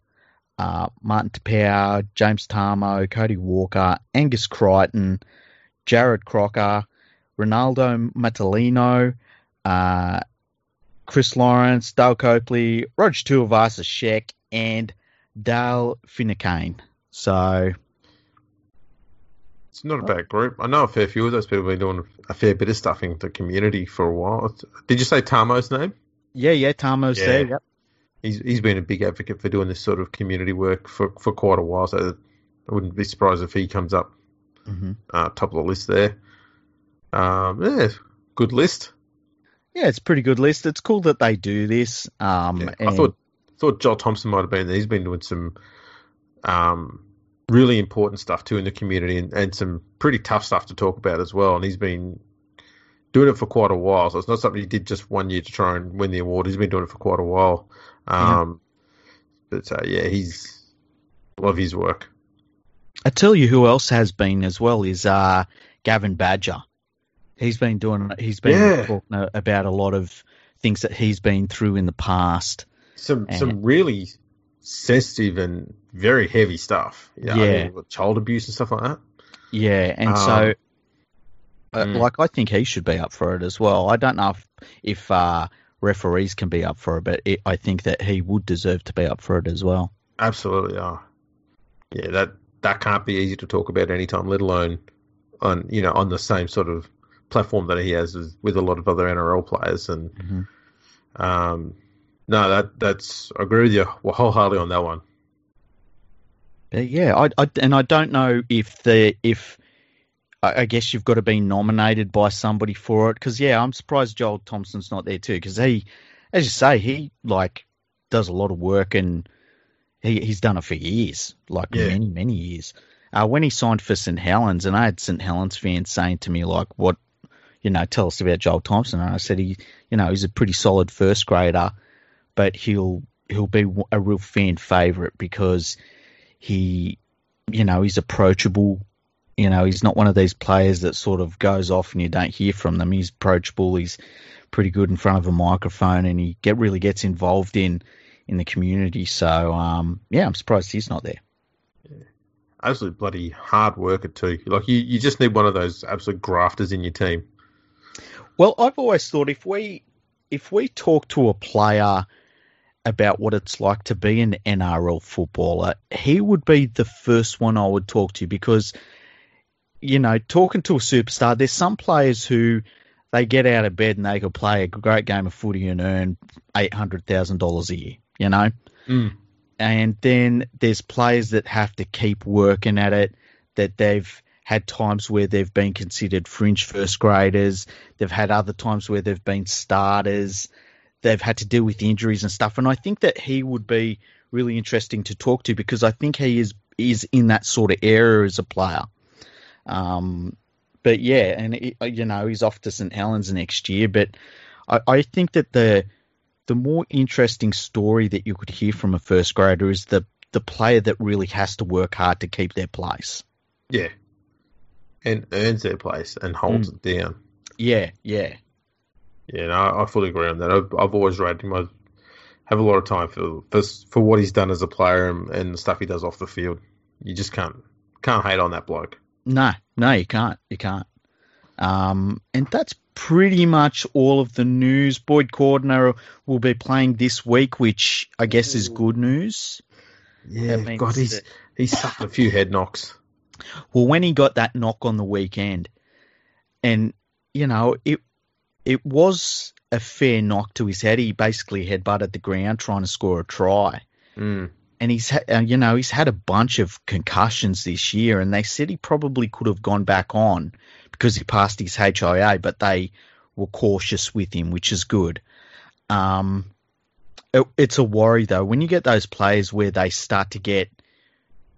uh, Martin Taupau, James Tamou, Cody Walker, Angus Crichton, Jarrod Croker, Ronaldo Mulitalo, uh, Chris Lawrence, Dale Copley, Roger Tuivasa-Sheck, and Dale Finucane. So it's not a bad group. I know a fair few of those people have been doing a fair bit of stuff in the community for a while. Did you say Tamou's name? Yeah, yeah, Tamou's yeah. there. Yep. He's he's been a big advocate for doing this sort of community work for, for quite a while. So I wouldn't be surprised if he comes up mm-hmm. uh, top of the list there. Um, yeah, good list. Yeah, it's a pretty good list. It's cool that they do this. Um, yeah, and... I thought thought Joel Thompson might have been there. He's been doing some um, really important stuff too in the community and, and some pretty tough stuff to talk about as well. And he's been doing it for quite a while. So it's not something he did just one year to try and win the award. He's been doing it for quite a while. Um, yeah. But uh, yeah, he's love his work. I tell you who else has been as well is uh, Gavin Badger. He's been doing. He's been yeah. talking about a lot of things that he's been through in the past. Some and, some really sensitive and very heavy stuff. You know, yeah, I mean, child abuse and stuff like that. Yeah, and um, so uh, mm. like I think he should be up for it as well. I don't know if if uh, referees can be up for it, but it, I think that he would deserve to be up for it as well. Absolutely, yeah, yeah. That that can't be easy to talk about anytime, let alone on you know on the same sort of platform that he has with a lot of other NRL players. And mm-hmm. um, no, that that's I agree with you wholeheartedly on that one. Yeah, I, I, and I don't know if the if I guess you've got to be nominated by somebody for it because yeah, I'm surprised Joel Thompson's not there too because he, as you say, he like does a lot of work and he he's done it for years, like yeah. many many years. Uh, when he signed for St Helens, and I had St Helens fans saying to me like, "What, you know, tell us about Joel Thompson?" And I said he, you know, he's a pretty solid first grader, but he'll he'll be a real fan favorite because he, you know, he's approachable. You know, he's not one of these players that sort of goes off and you don't hear from them. He's approachable. He's pretty good in front of a microphone, and he get really gets involved in in the community. So, um, yeah, I'm surprised he's not there. Yeah. Absolute bloody hard worker too. Like you, you just need one of those absolute grafters in your team. Well, I've always thought if we if we talk to a player about what it's like to be an NRL footballer, he would be the first one I would talk to because, you know, talking to a superstar, there's some players who they get out of bed and they could play a great game of footy and earn $800,000 a year, you know? Mm. And then there's players that have to keep working at it, that they've had times where they've been considered fringe first graders, they've had other times where they've been starters they've had to deal with injuries and stuff. And I think that he would be really interesting to talk to because I think he is is in that sort of area as a player. Um, but yeah, and it, you know he's off to St Helens next year. But I, I think that the the more interesting story that you could hear from a first grader is the the player that really has to work hard to keep their place. Yeah, and earns their place and holds mm. it down. Yeah, yeah. Yeah, no, I fully agree on that. I've, I've always rated him. I have a lot of time for for, for what he's done as a player and, and the stuff he does off the field. You just can't can't hate on that bloke. No, no, you can't. You can't. Um, and that's pretty much all of the news. Boyd Cordner will be playing this week, which I guess is good news. Yeah, God, he's that... he's suffered a few head knocks. Well, when he got that knock on the weekend, and you know, it it was a fair knock to his head. He basically headbutted the ground trying to score a try. Mm. And he's, ha- uh, you know, he's had a bunch of concussions this year, and they said he probably could have gone back on because he passed his HIA, but they were cautious with him, which is good. Um, it, it's a worry though when you get those players where they start to get,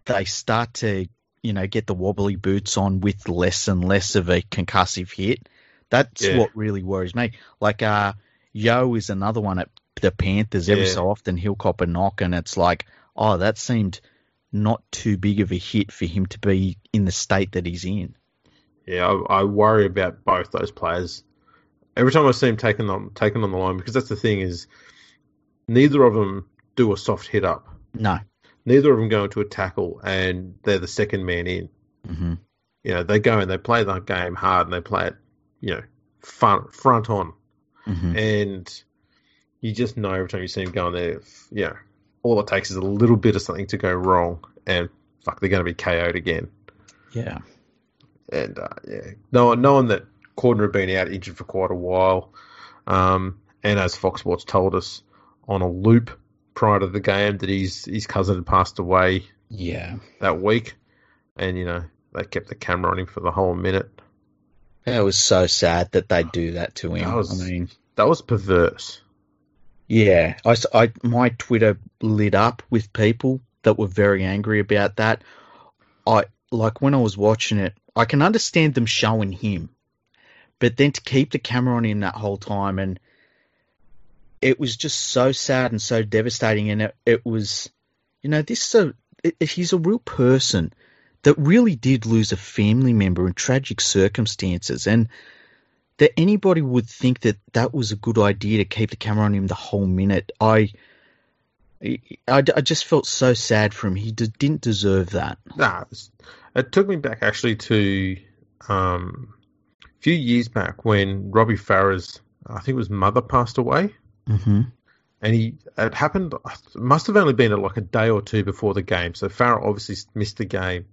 they start to, you know, get the wobbly boots on with less and less of a concussive hit that's yeah. what really worries me. Like uh, Yeo is another one at the Panthers. Every yeah. so often he'll cop a knock, and it's like, oh, that seemed not too big of a hit for him to be in the state that he's in. Yeah, I, I worry about both those players. Every time I see him taken on taken on the line, because that's the thing is, neither of them do a soft hit up. No. Neither of them go into a tackle and they're the second man in. Mm-hmm. You know, they go and they play that game hard and they play it, you know, front front on, Mm-hmm. and you just know every time you see him going there, you know, all it takes is a little bit of something to go wrong, and fuck, they're going to be KO'd again. Yeah. And uh, yeah, knowing, knowing that Cordner had been out injured for quite a while, um, and as Fox Sports told us on a loop prior to the game that his his cousin had passed away Yeah. that week, and you know they kept the camera on him for the whole minute. It was so sad that they do that to him. That was- I mean, That was perverse. yeah, I, I- my Twitter lit up with people that were very angry about that. I like when I was watching it, I can understand them showing him, but then to keep the camera on him that whole time and it was just so sad and so devastating and it, it was you know this so it, he's a real person that really did lose a family member in tragic circumstances and that anybody would think that that was a good idea to keep the camera on him the whole minute i i, I just felt so sad for him he d- didn't deserve that Nah, it, took me back actually to um, a few years back when Robbie Farah's, I think it was mother passed away. mm-hmm. and he it happened. It must have only been like a day or two before the game. So Farah obviously missed the game,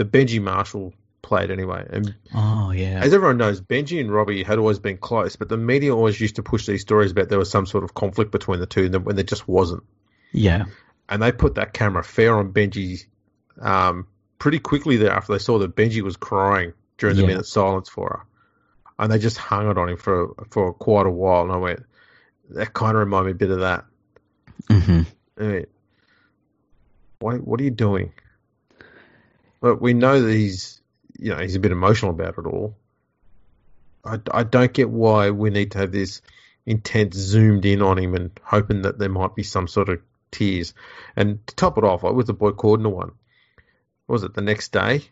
but Benji Marshall played anyway. And oh yeah as everyone knows, Benji and Robbie had always been close, but the media always used to push these stories about there was some sort of conflict between the two, and when there just wasn't. yeah And they put that camera fair on Benji um, pretty quickly there after they saw that Benji was crying during the Yeah. minute silence for her, and they just hung it on him for for quite a while. And I went, that kind of reminded me a bit of that. mm-hmm. I mean, what what are you doing? But we know that he's you know he's a bit emotional about it all. I, I don't get why we need to have this intense zoomed in on him and hoping that there might be some sort of tears. And to top it off, with the Boyd Cordner one, what was it the next day?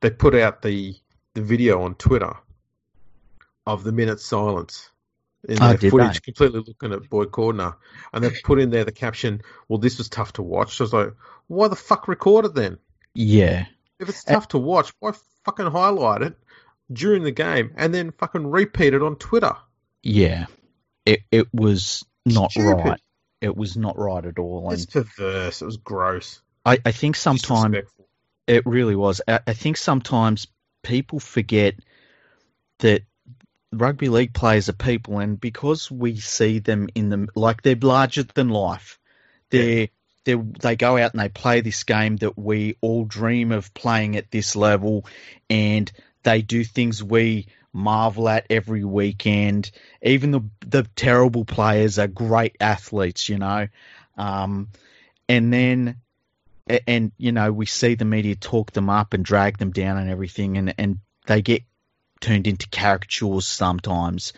They put out the the video on Twitter of the minute silence in Oh, their footage, they? completely looking at Boyd Cordner, and they put in there the caption, "Well, this was tough to watch." So I was like, "Why the fuck record it then? Yeah If it's tough to watch, why fucking highlight it during the game and then fucking repeat it on Twitter?" yeah it it was not Stupid. right it was not right at all It's and perverse. It was gross. I, I think sometimes It really was. I, I think sometimes people forget that rugby league players are people, and because we see them in them like they're larger than life, they they they go out and they play this game that we all dream of playing at this level, and they do things we marvel at every weekend. Even the the terrible players are great athletes, you know. Um, and then and you know we see the media talk them up and drag them down and everything and and they get turned into caricatures sometimes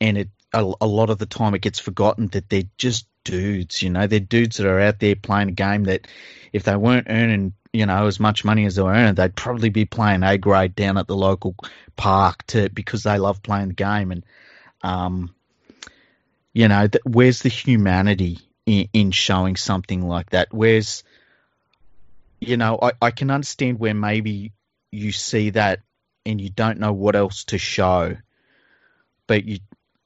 and it a, a lot of the time it gets forgotten that they're just dudes you know they're dudes that are out there playing a game that if they weren't earning you know as much money as they were earning they'd probably be playing a grade down at the local park to because they love playing the game and um you know th- where's the humanity in, in showing something like that where's you know, I, I can understand where maybe you see that and you don't know what else to show. But you,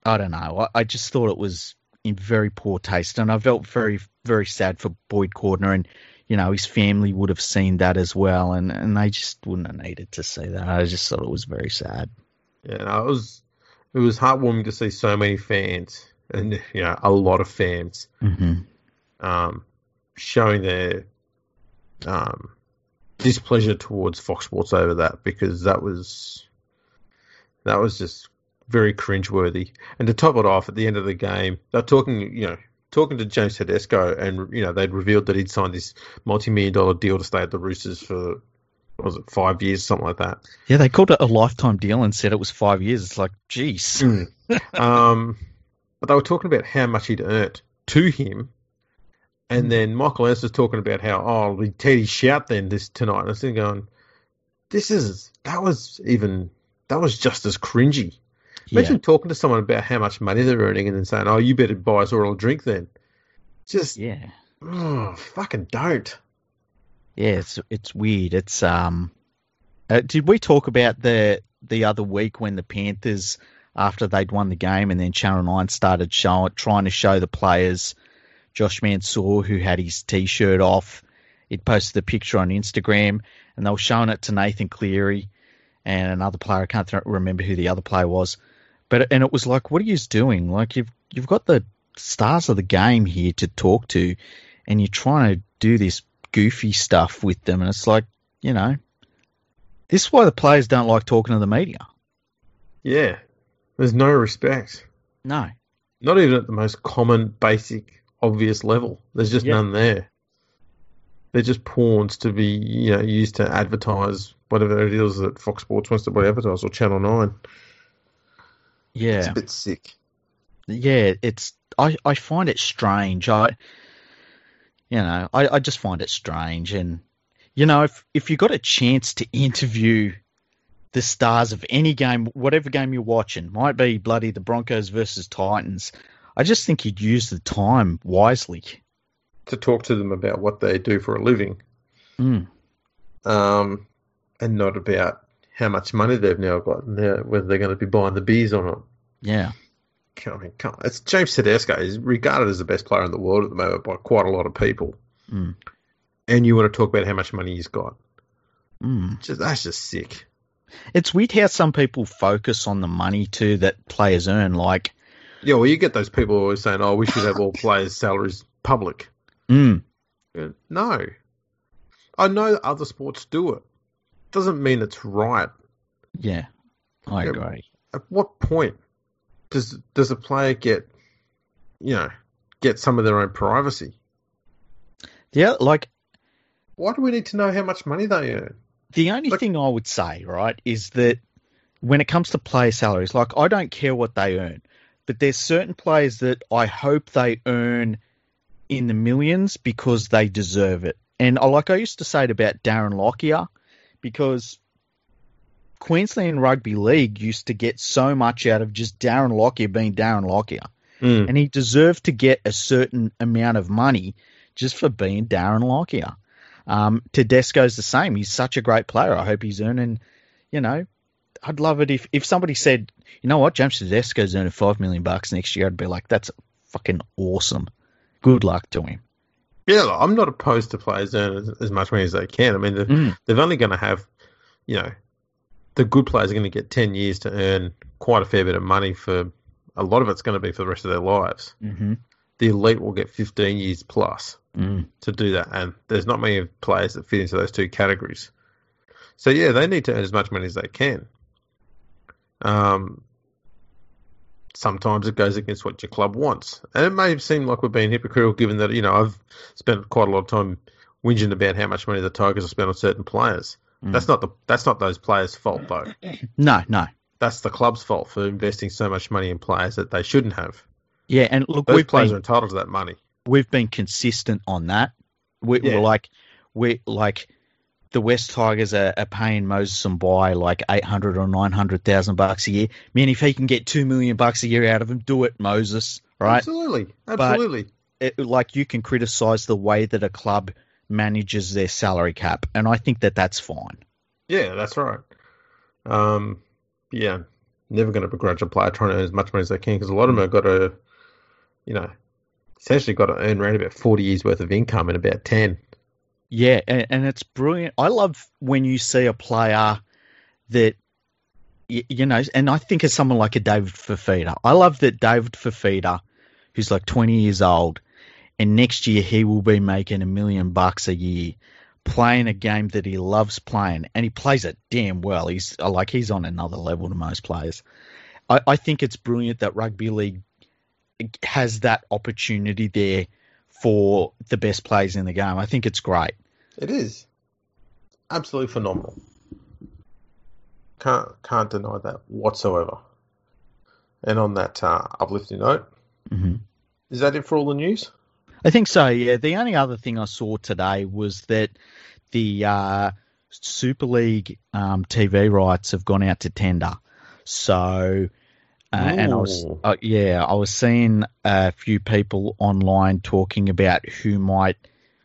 I don't know. I, I just thought it was in very poor taste. And I felt very, very sad for Boyd Cordner. And, you know, his family would have seen that as well. And, and they just wouldn't have needed to see that. I just thought it was very sad. Yeah, no, it was it was heartwarming to see so many fans and you know a lot of fans Mm-hmm. um, showing their um, displeasure towards Fox Sports over that because that was that was just very cringeworthy. And to top it off, at the end of the game, they're talking, you know, talking to James Tedesco, and you know they'd revealed that he'd signed this multi-million dollar deal to stay at the Roosters for what was it five years, something like that. Yeah, they called it a lifetime deal and said it was five years. It's like, geez. um, but they were talking about how much he'd earned to him And then Michael Ennis was talking about how, oh, be Teddy Shout then this tonight. And I was thinking, going, this is, that was even, that was just as cringy. Imagine yeah. talking to someone about how much money they're earning and then saying, oh, you better buy us all a drink then. Just, yeah. oh, fucking don't. Yeah, it's it's weird. It's um, uh, did we talk about the the other week when the Panthers after they'd won the game and then Channel Nine started showing trying to show the players Josh Mansour who had his t-shirt off. He'd posted the picture on Instagram and they were showing it to Nathan Cleary and another player. I can't remember who the other player was, but and it was like, what are you doing? Like you've you've got the stars of the game here to talk to, and you're trying to do this goofy stuff with them, and it's like, you know, this is why the players don't like talking to the media. Yeah. There's no respect. No. Not even at the most common, basic, obvious level. There's just Yeah. none there. They're just pawns to be, you know, used to advertise whatever it is that Fox Sports wants to be advertised or Channel Nine. Yeah. It's a bit sick. yeah, it's I, I find it strange. I you know, I, I just find it strange and you know, if if you got a chance to interview the stars of any game, whatever game you're watching, might be bloody the Broncos versus Titans, I just think you'd use the time wisely. To talk to them about what they do for a living, Mm. um, and not about how much money they've now got and whether they're going to be buying the beers or not. Yeah. I mean, come on. It's James Tedesco is regarded as the best player in the world at the moment by quite a lot of people. Mm. And you want to talk about how much money he's got? Mm. Just that's just sick. It's weird how some people focus on the money too that players earn. Like, Yeah, well, you get those people always saying, "Oh, we should have all players' salaries public." mm, No, I know that other sports do it. Doesn't mean it's right. yeah, I agree. At what point does does a player get, you know, get some of their own privacy? Yeah, like Why do we need to know how much money they earn? The only Like- thing I would say, right, is that when it comes to player salaries, like I don't care what they earn, but there's certain players that I hope they earn in the millions because they deserve it. And I like I used to say it about Darren Lockyer, because Queensland Rugby League used to get so much out of just Darren Lockyer being Darren Lockyer. Mm. And he deserved to get a certain amount of money just for being Darren Lockyer. Um, Tedesco's the same. He's such a great player. I hope he's earning, you know, I'd love it if, if somebody said, you know what, James Tedesco's earning five million bucks next year. I'd be like, that's fucking awesome. Good luck to him. Yeah, look, I'm not opposed to players earning as, as much money as they can. I mean, they're, Mm. they're only going to have, you know, the good players are going to get 10 years to earn quite a fair bit of money for a lot of it's going to be for the rest of their lives. Mm-hmm. The elite will get 15 years plus Mm. to do that, and there's not many players that fit into those two categories. So, yeah, they need to earn as much money as they can. Um, sometimes it goes against what your club wants. And it may seem like we're being hypocritical given that, you know, I've spent quite a lot of time whinging about how much money the Tigers have spent on certain players. Mm. That's not the that's not those players' fault though. No, no. That's the club's fault for investing so much money in players that they shouldn't have. Yeah, and look, Those players been, are entitled to that money. we've been consistent on that. We, Yeah. We're like, we like the West Tigers are, are paying Moses Mbye like eight hundred or nine hundred thousand bucks a year. Man, if he can get two million bucks a year out of him, do it, Moses. Right? Absolutely. Absolutely. It, like you can criticize the way that a club manages their salary cap, and I think that that's fine. Yeah, that's right. Um, yeah, never going to begrudge a player trying to earn as much money as they can because a lot of them have got to, you know, essentially got to earn around about 40 years worth of income in about 10. Yeah, and, and it's brilliant. I love when you see a player that you, you know, and I think of someone like a David Fifita. I love that David Fifita, who's like 20 years old, and next year he will be making a million bucks a year playing a game that he loves playing, and he plays it damn well. He's uh, like he's on another level to most players. I, I think it's brilliant that rugby league has that opportunity there for the best players in the game. I think it's great. It is absolutely phenomenal. Can't can't deny that whatsoever. And on that uh, uplifting note, hmm is that it for all the news? I think so. Yeah. The only other thing I saw today was that the uh, Super League um, TV rights have gone out to tender. So, uh, and I was, uh, yeah, I was seeing a few people online talking about who might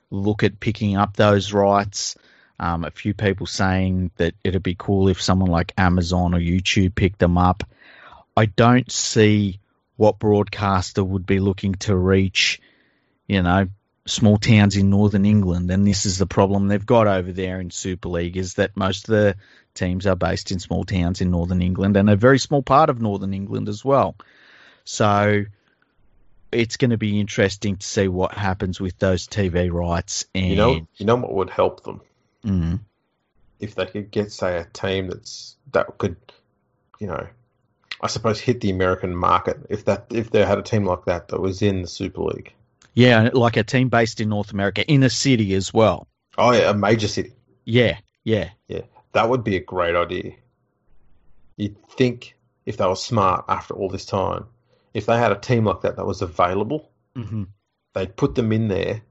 look at picking up those rights. Um, a few people saying that it'd be cool if someone like Amazon or YouTube picked them up. I don't see what broadcaster would be looking to reach, you know, small towns in northern England, and this is the problem they've got over there in Super League is that most of the teams are based in small towns in northern England and a very small part of northern England as well. So it's going to be interesting to see what happens with those TV rights. And You know, you know what would help them Mm, if they could get, say, a team that's that could, you know, I suppose hit the American market. If that if they had a team like that that was in the Super League, yeah, like a team based in North America in a city as well. oh yeah, a major city, Yeah, Yeah, yeah, that would be a great idea. You'd think if they were smart after all this time, if they had a team like that that was available, hmm they'd put them in there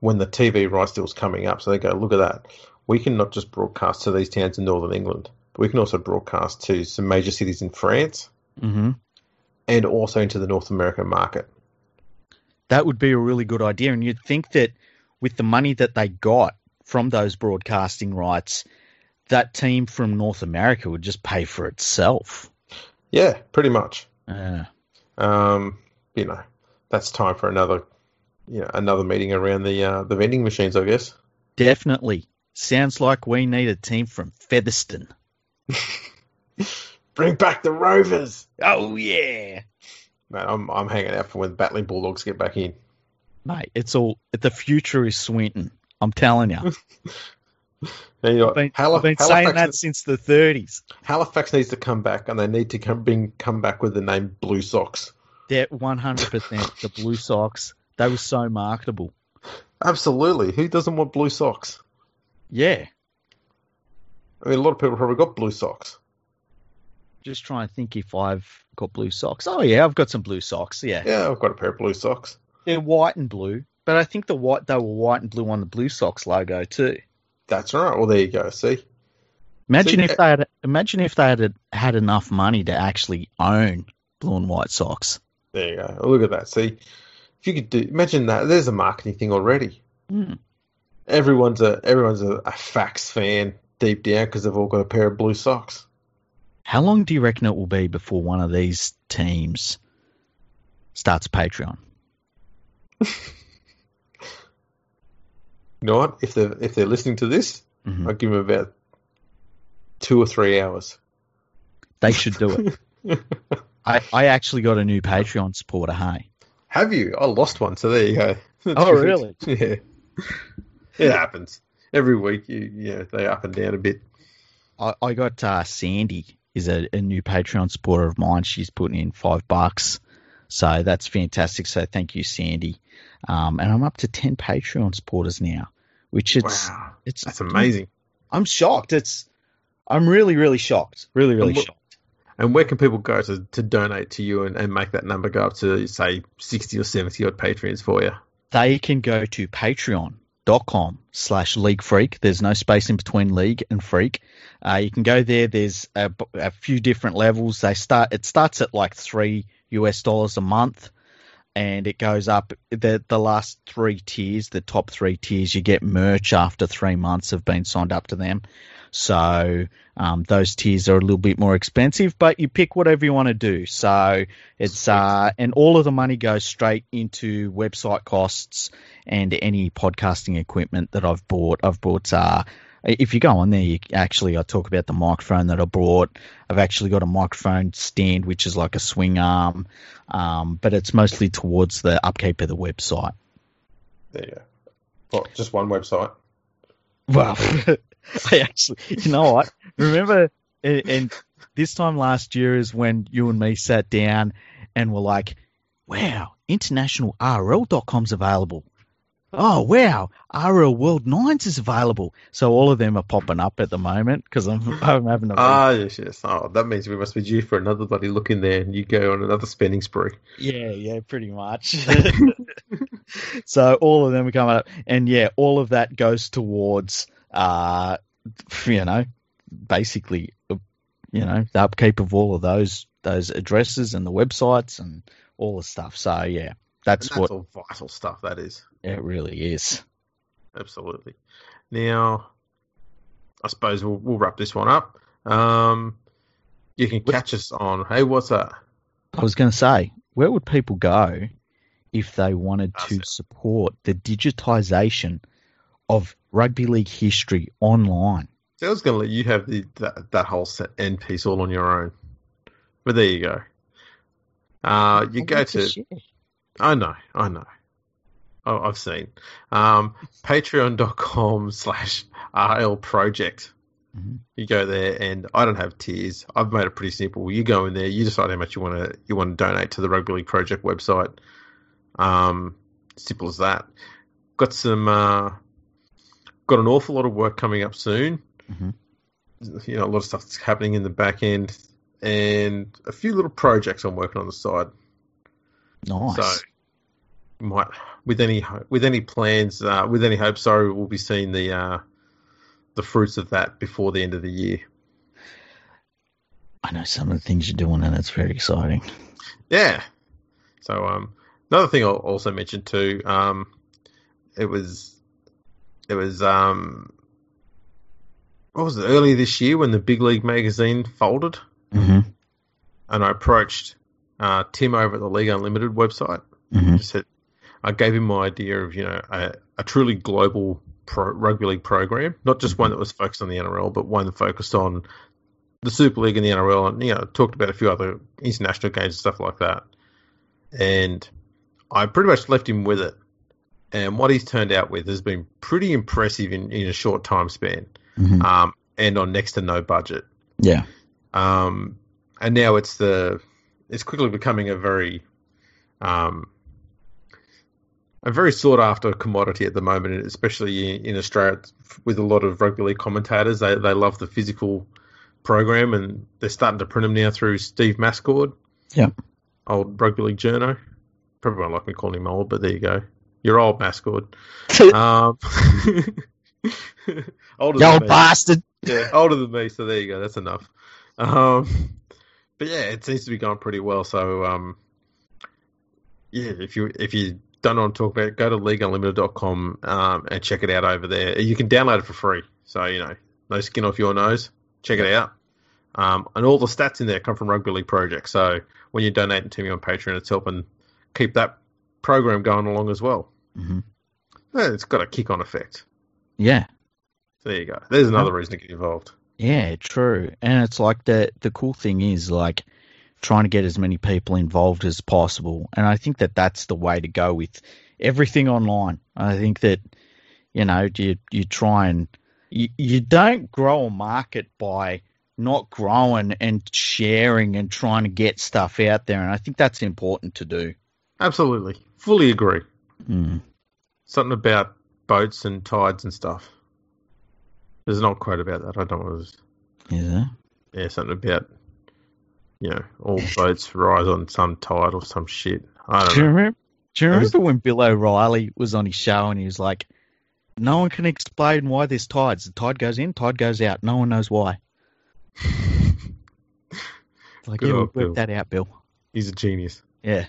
when the TV rights deal was coming up. So they go, look at that. We can not just broadcast to these towns in Northern England, but we can also broadcast to some major cities in France hmm and also into the North American market. that would be a really good idea. And you'd think that with the money that they got from those broadcasting rights, that team from North America would just pay for itself. Yeah, pretty much. Uh, Um, you know, that's time for another, you know, another meeting around the uh, the vending machines, I guess. definitely. Sounds like we need a team from Featherstone. Bring back the Rovers. Oh, yeah. Man, I'm I'm hanging out for when the Batley Bulldogs get back in. Mate, it's all, the future is Swinton. I'm telling you. And, you know, I've been, Hala- I've been saying that since the 30s. Halifax needs to come back, and they need to come bring come back with the name Blue Sox. They're 100% the Blue Sox. They were so marketable. Absolutely. Who doesn't want blue socks? Yeah. I mean, a lot of people probably got blue socks. Just trying to think if I've got blue socks. Oh, yeah, I've got some blue socks. Yeah. Yeah, I've got a pair of blue socks. They're white and blue, but I think the white they were white and blue on the Blue Sox logo too. That's right. Well, there you go. See, Imagine See, if they had imagine if they had had enough money to actually own blue and white socks. there you go. Look at that. See, if you could do, imagine that. There's a marketing thing already. Hmm. Everyone's a everyone's a, a fax fan deep down because they've all got a pair of blue socks. How long do you reckon it will be before one of these teams starts Patreon? You know what? If they're if they're listening to this, Mhm. I'll give them about two or three hours. They should do it. I, I actually got a new Patreon supporter. Hey, Have you? I lost one, so there you go. Oh, really? yeah. It happens every week. You, yeah, they up and down a bit. I, I got uh, Sandy is a, a new Patreon supporter of mine. She's putting in five bucks, so that's fantastic. So thank you, Sandy. Um, and I'm up to ten Patreon supporters now, which it's wow, it's that's amazing. I'm shocked. It's I'm really really shocked. Really really And what- shocked. And where can people go to, to donate to you and, and make that number go up to say sixty or seventy odd Patreons for you? They can go to Patreon.com slash League Freak. There's no space in between League and Freak. Uh, you can go there. There's a, a few different levels. They start. It starts at like three US dollars a month, and it goes up. The the last three tiers, the top three tiers, you get merch after three months of being signed up to them. So um, those tiers are a little bit more expensive, but you pick whatever you want to do. So it's uh, and all of the money goes straight into website costs and any podcasting equipment that I've bought. I've bought. Uh, if you go on there, you actually I talk about the microphone that I bought. I've actually got a microphone stand which is like a swing arm, um, but it's mostly towards the upkeep of the website. There you go. Well, just one website. Well, I actually, you know what? Remember, and, and this time last year is when you and me sat down and were like, wow, internationalrl.com's available. Oh, wow, RL World Nines is available. So all of them are popping up at the moment because I'm, I'm having a. Ah, yes, yes. Oh, that means we must be due for another bloody look in there, and you go on another spending spree. yeah, yeah, pretty much. so all of them are coming up, and yeah, all of that goes towards, uh, you know, basically, uh, you know, the upkeep of all of those those addresses and the websites and all the stuff. So yeah, that's, that's what all vital stuff. That is it really is. absolutely. Now, I suppose we'll, we'll wrap this one up. Um, you can catch us on. Hey, what's that? I was going to say, where would people go if they wanted That's to it. support the digitization of rugby league history online? So I was going to let you have the that, that whole set end piece all on your own, but there you go. Uh, you go to. I know, I know. Oh, I've seen. Um, Patreon.com slash RL Project. Mhm. You go there, and I don't have tiers. I've made it pretty simple. You go in there, you decide how much you want to you want to donate to the Rugby League Project website. Um, simple as that. Got some. Uh, got an awful lot of work coming up soon. Mhm. You know, a lot of stuff that's happening in the back end, and a few little projects I'm working on the side. Nice. So, might with any with any plans, uh, with any hope, sorry, we'll be seeing the uh, the fruits of that before the end of the year. I know some of the things you're doing, and it's very exciting. Yeah. So, um, another thing I'll also mention too, um, it was it was um, what was it earlier this year when the Big League magazine folded, hmm and I approached uh, Tim over at the League Unlimited website. hmm just said I gave him my idea of you know a, a truly global pro, rugby league program, not just one that was focused on the NRL, but one that focused on the Super League and the NRL, and you know talked about a few other international games and stuff like that. And I pretty much left him with it, and what he's turned out with has been pretty impressive in, in a short time span, hmm um, and on next to no budget. Yeah. Um, and now it's the it's quickly becoming a very um, a very sought after commodity at the moment, especially in, in Australia with a lot of rugby league commentators. They they love the physical program, and they're starting to print them now through Steve Mascord. Yeah. old rugby league journo. Probably won't like me calling him old, but there you go. You're old, Mascord. Um, older you than old me bastard. yeah, older than me, so there you go. That's enough. Um, but yeah, it seems to be going pretty well. So um, yeah, if you if you don't know what I'm talking about, go to leagueunlimited.com um, and check it out over there. You can download it for free. So you know, no skin off your nose. Check it out. Um, and all the stats in there come from Rugby League Project. So when you're donating to me on Patreon, it's helping keep that program going along as well. hmm Yeah, It's got a kick on effect. Yeah. So there you go. There's another reason to get involved. Yeah, true. And it's like the the cool thing is like trying to get as many people involved as possible. And I think that that's the way to go with everything online. I think that you know you you try and you, you don't grow a market by not growing and sharing and trying to get stuff out there. And I think that's important to do. Absolutely. Fully agree. Mm. Something about boats and tides and stuff. There's an old quote about that. I don't know. What it is. Is there? Yeah, something about, you know, all boats rise on some tide or some shit. I don't Do you remember? Do you That was- remember when Bill O'Reilly was on his show and he was like, "No one can explain why there's tides. The tide goes in, tide goes out. No one knows why." Like, Good yeah, we old worked Bill. that out, Bill. He's a genius. Yeah.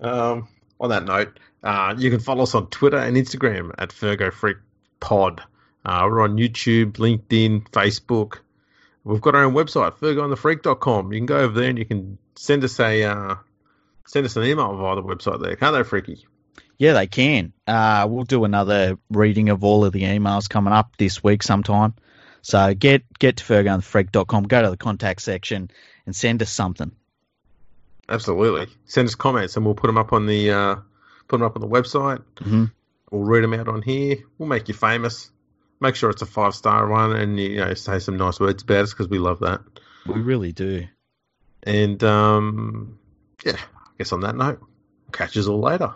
Um, on that note, uh, you can follow us on Twitter and Instagram at Fergo Freak Pod. Uh, we're on YouTube, LinkedIn, Facebook. We've got our own website, FergoandTheFreak.com. You can go over there and you can send us a uh, send us an email via the website there, can't they, Freaky? Yeah, they can. Uh, we'll do another reading of all of the emails coming up this week sometime. So get get to fergoandthefreak.com, go to the contact section, and send us something. Absolutely. Send us comments and we'll put them up on the uh, put them up on the website. hmm We'll read them out on here. We'll make you famous. Make sure it's a five star one, and you know say some nice words about us because we love that. We really do. And um, yeah, I guess on that note, catch us all later.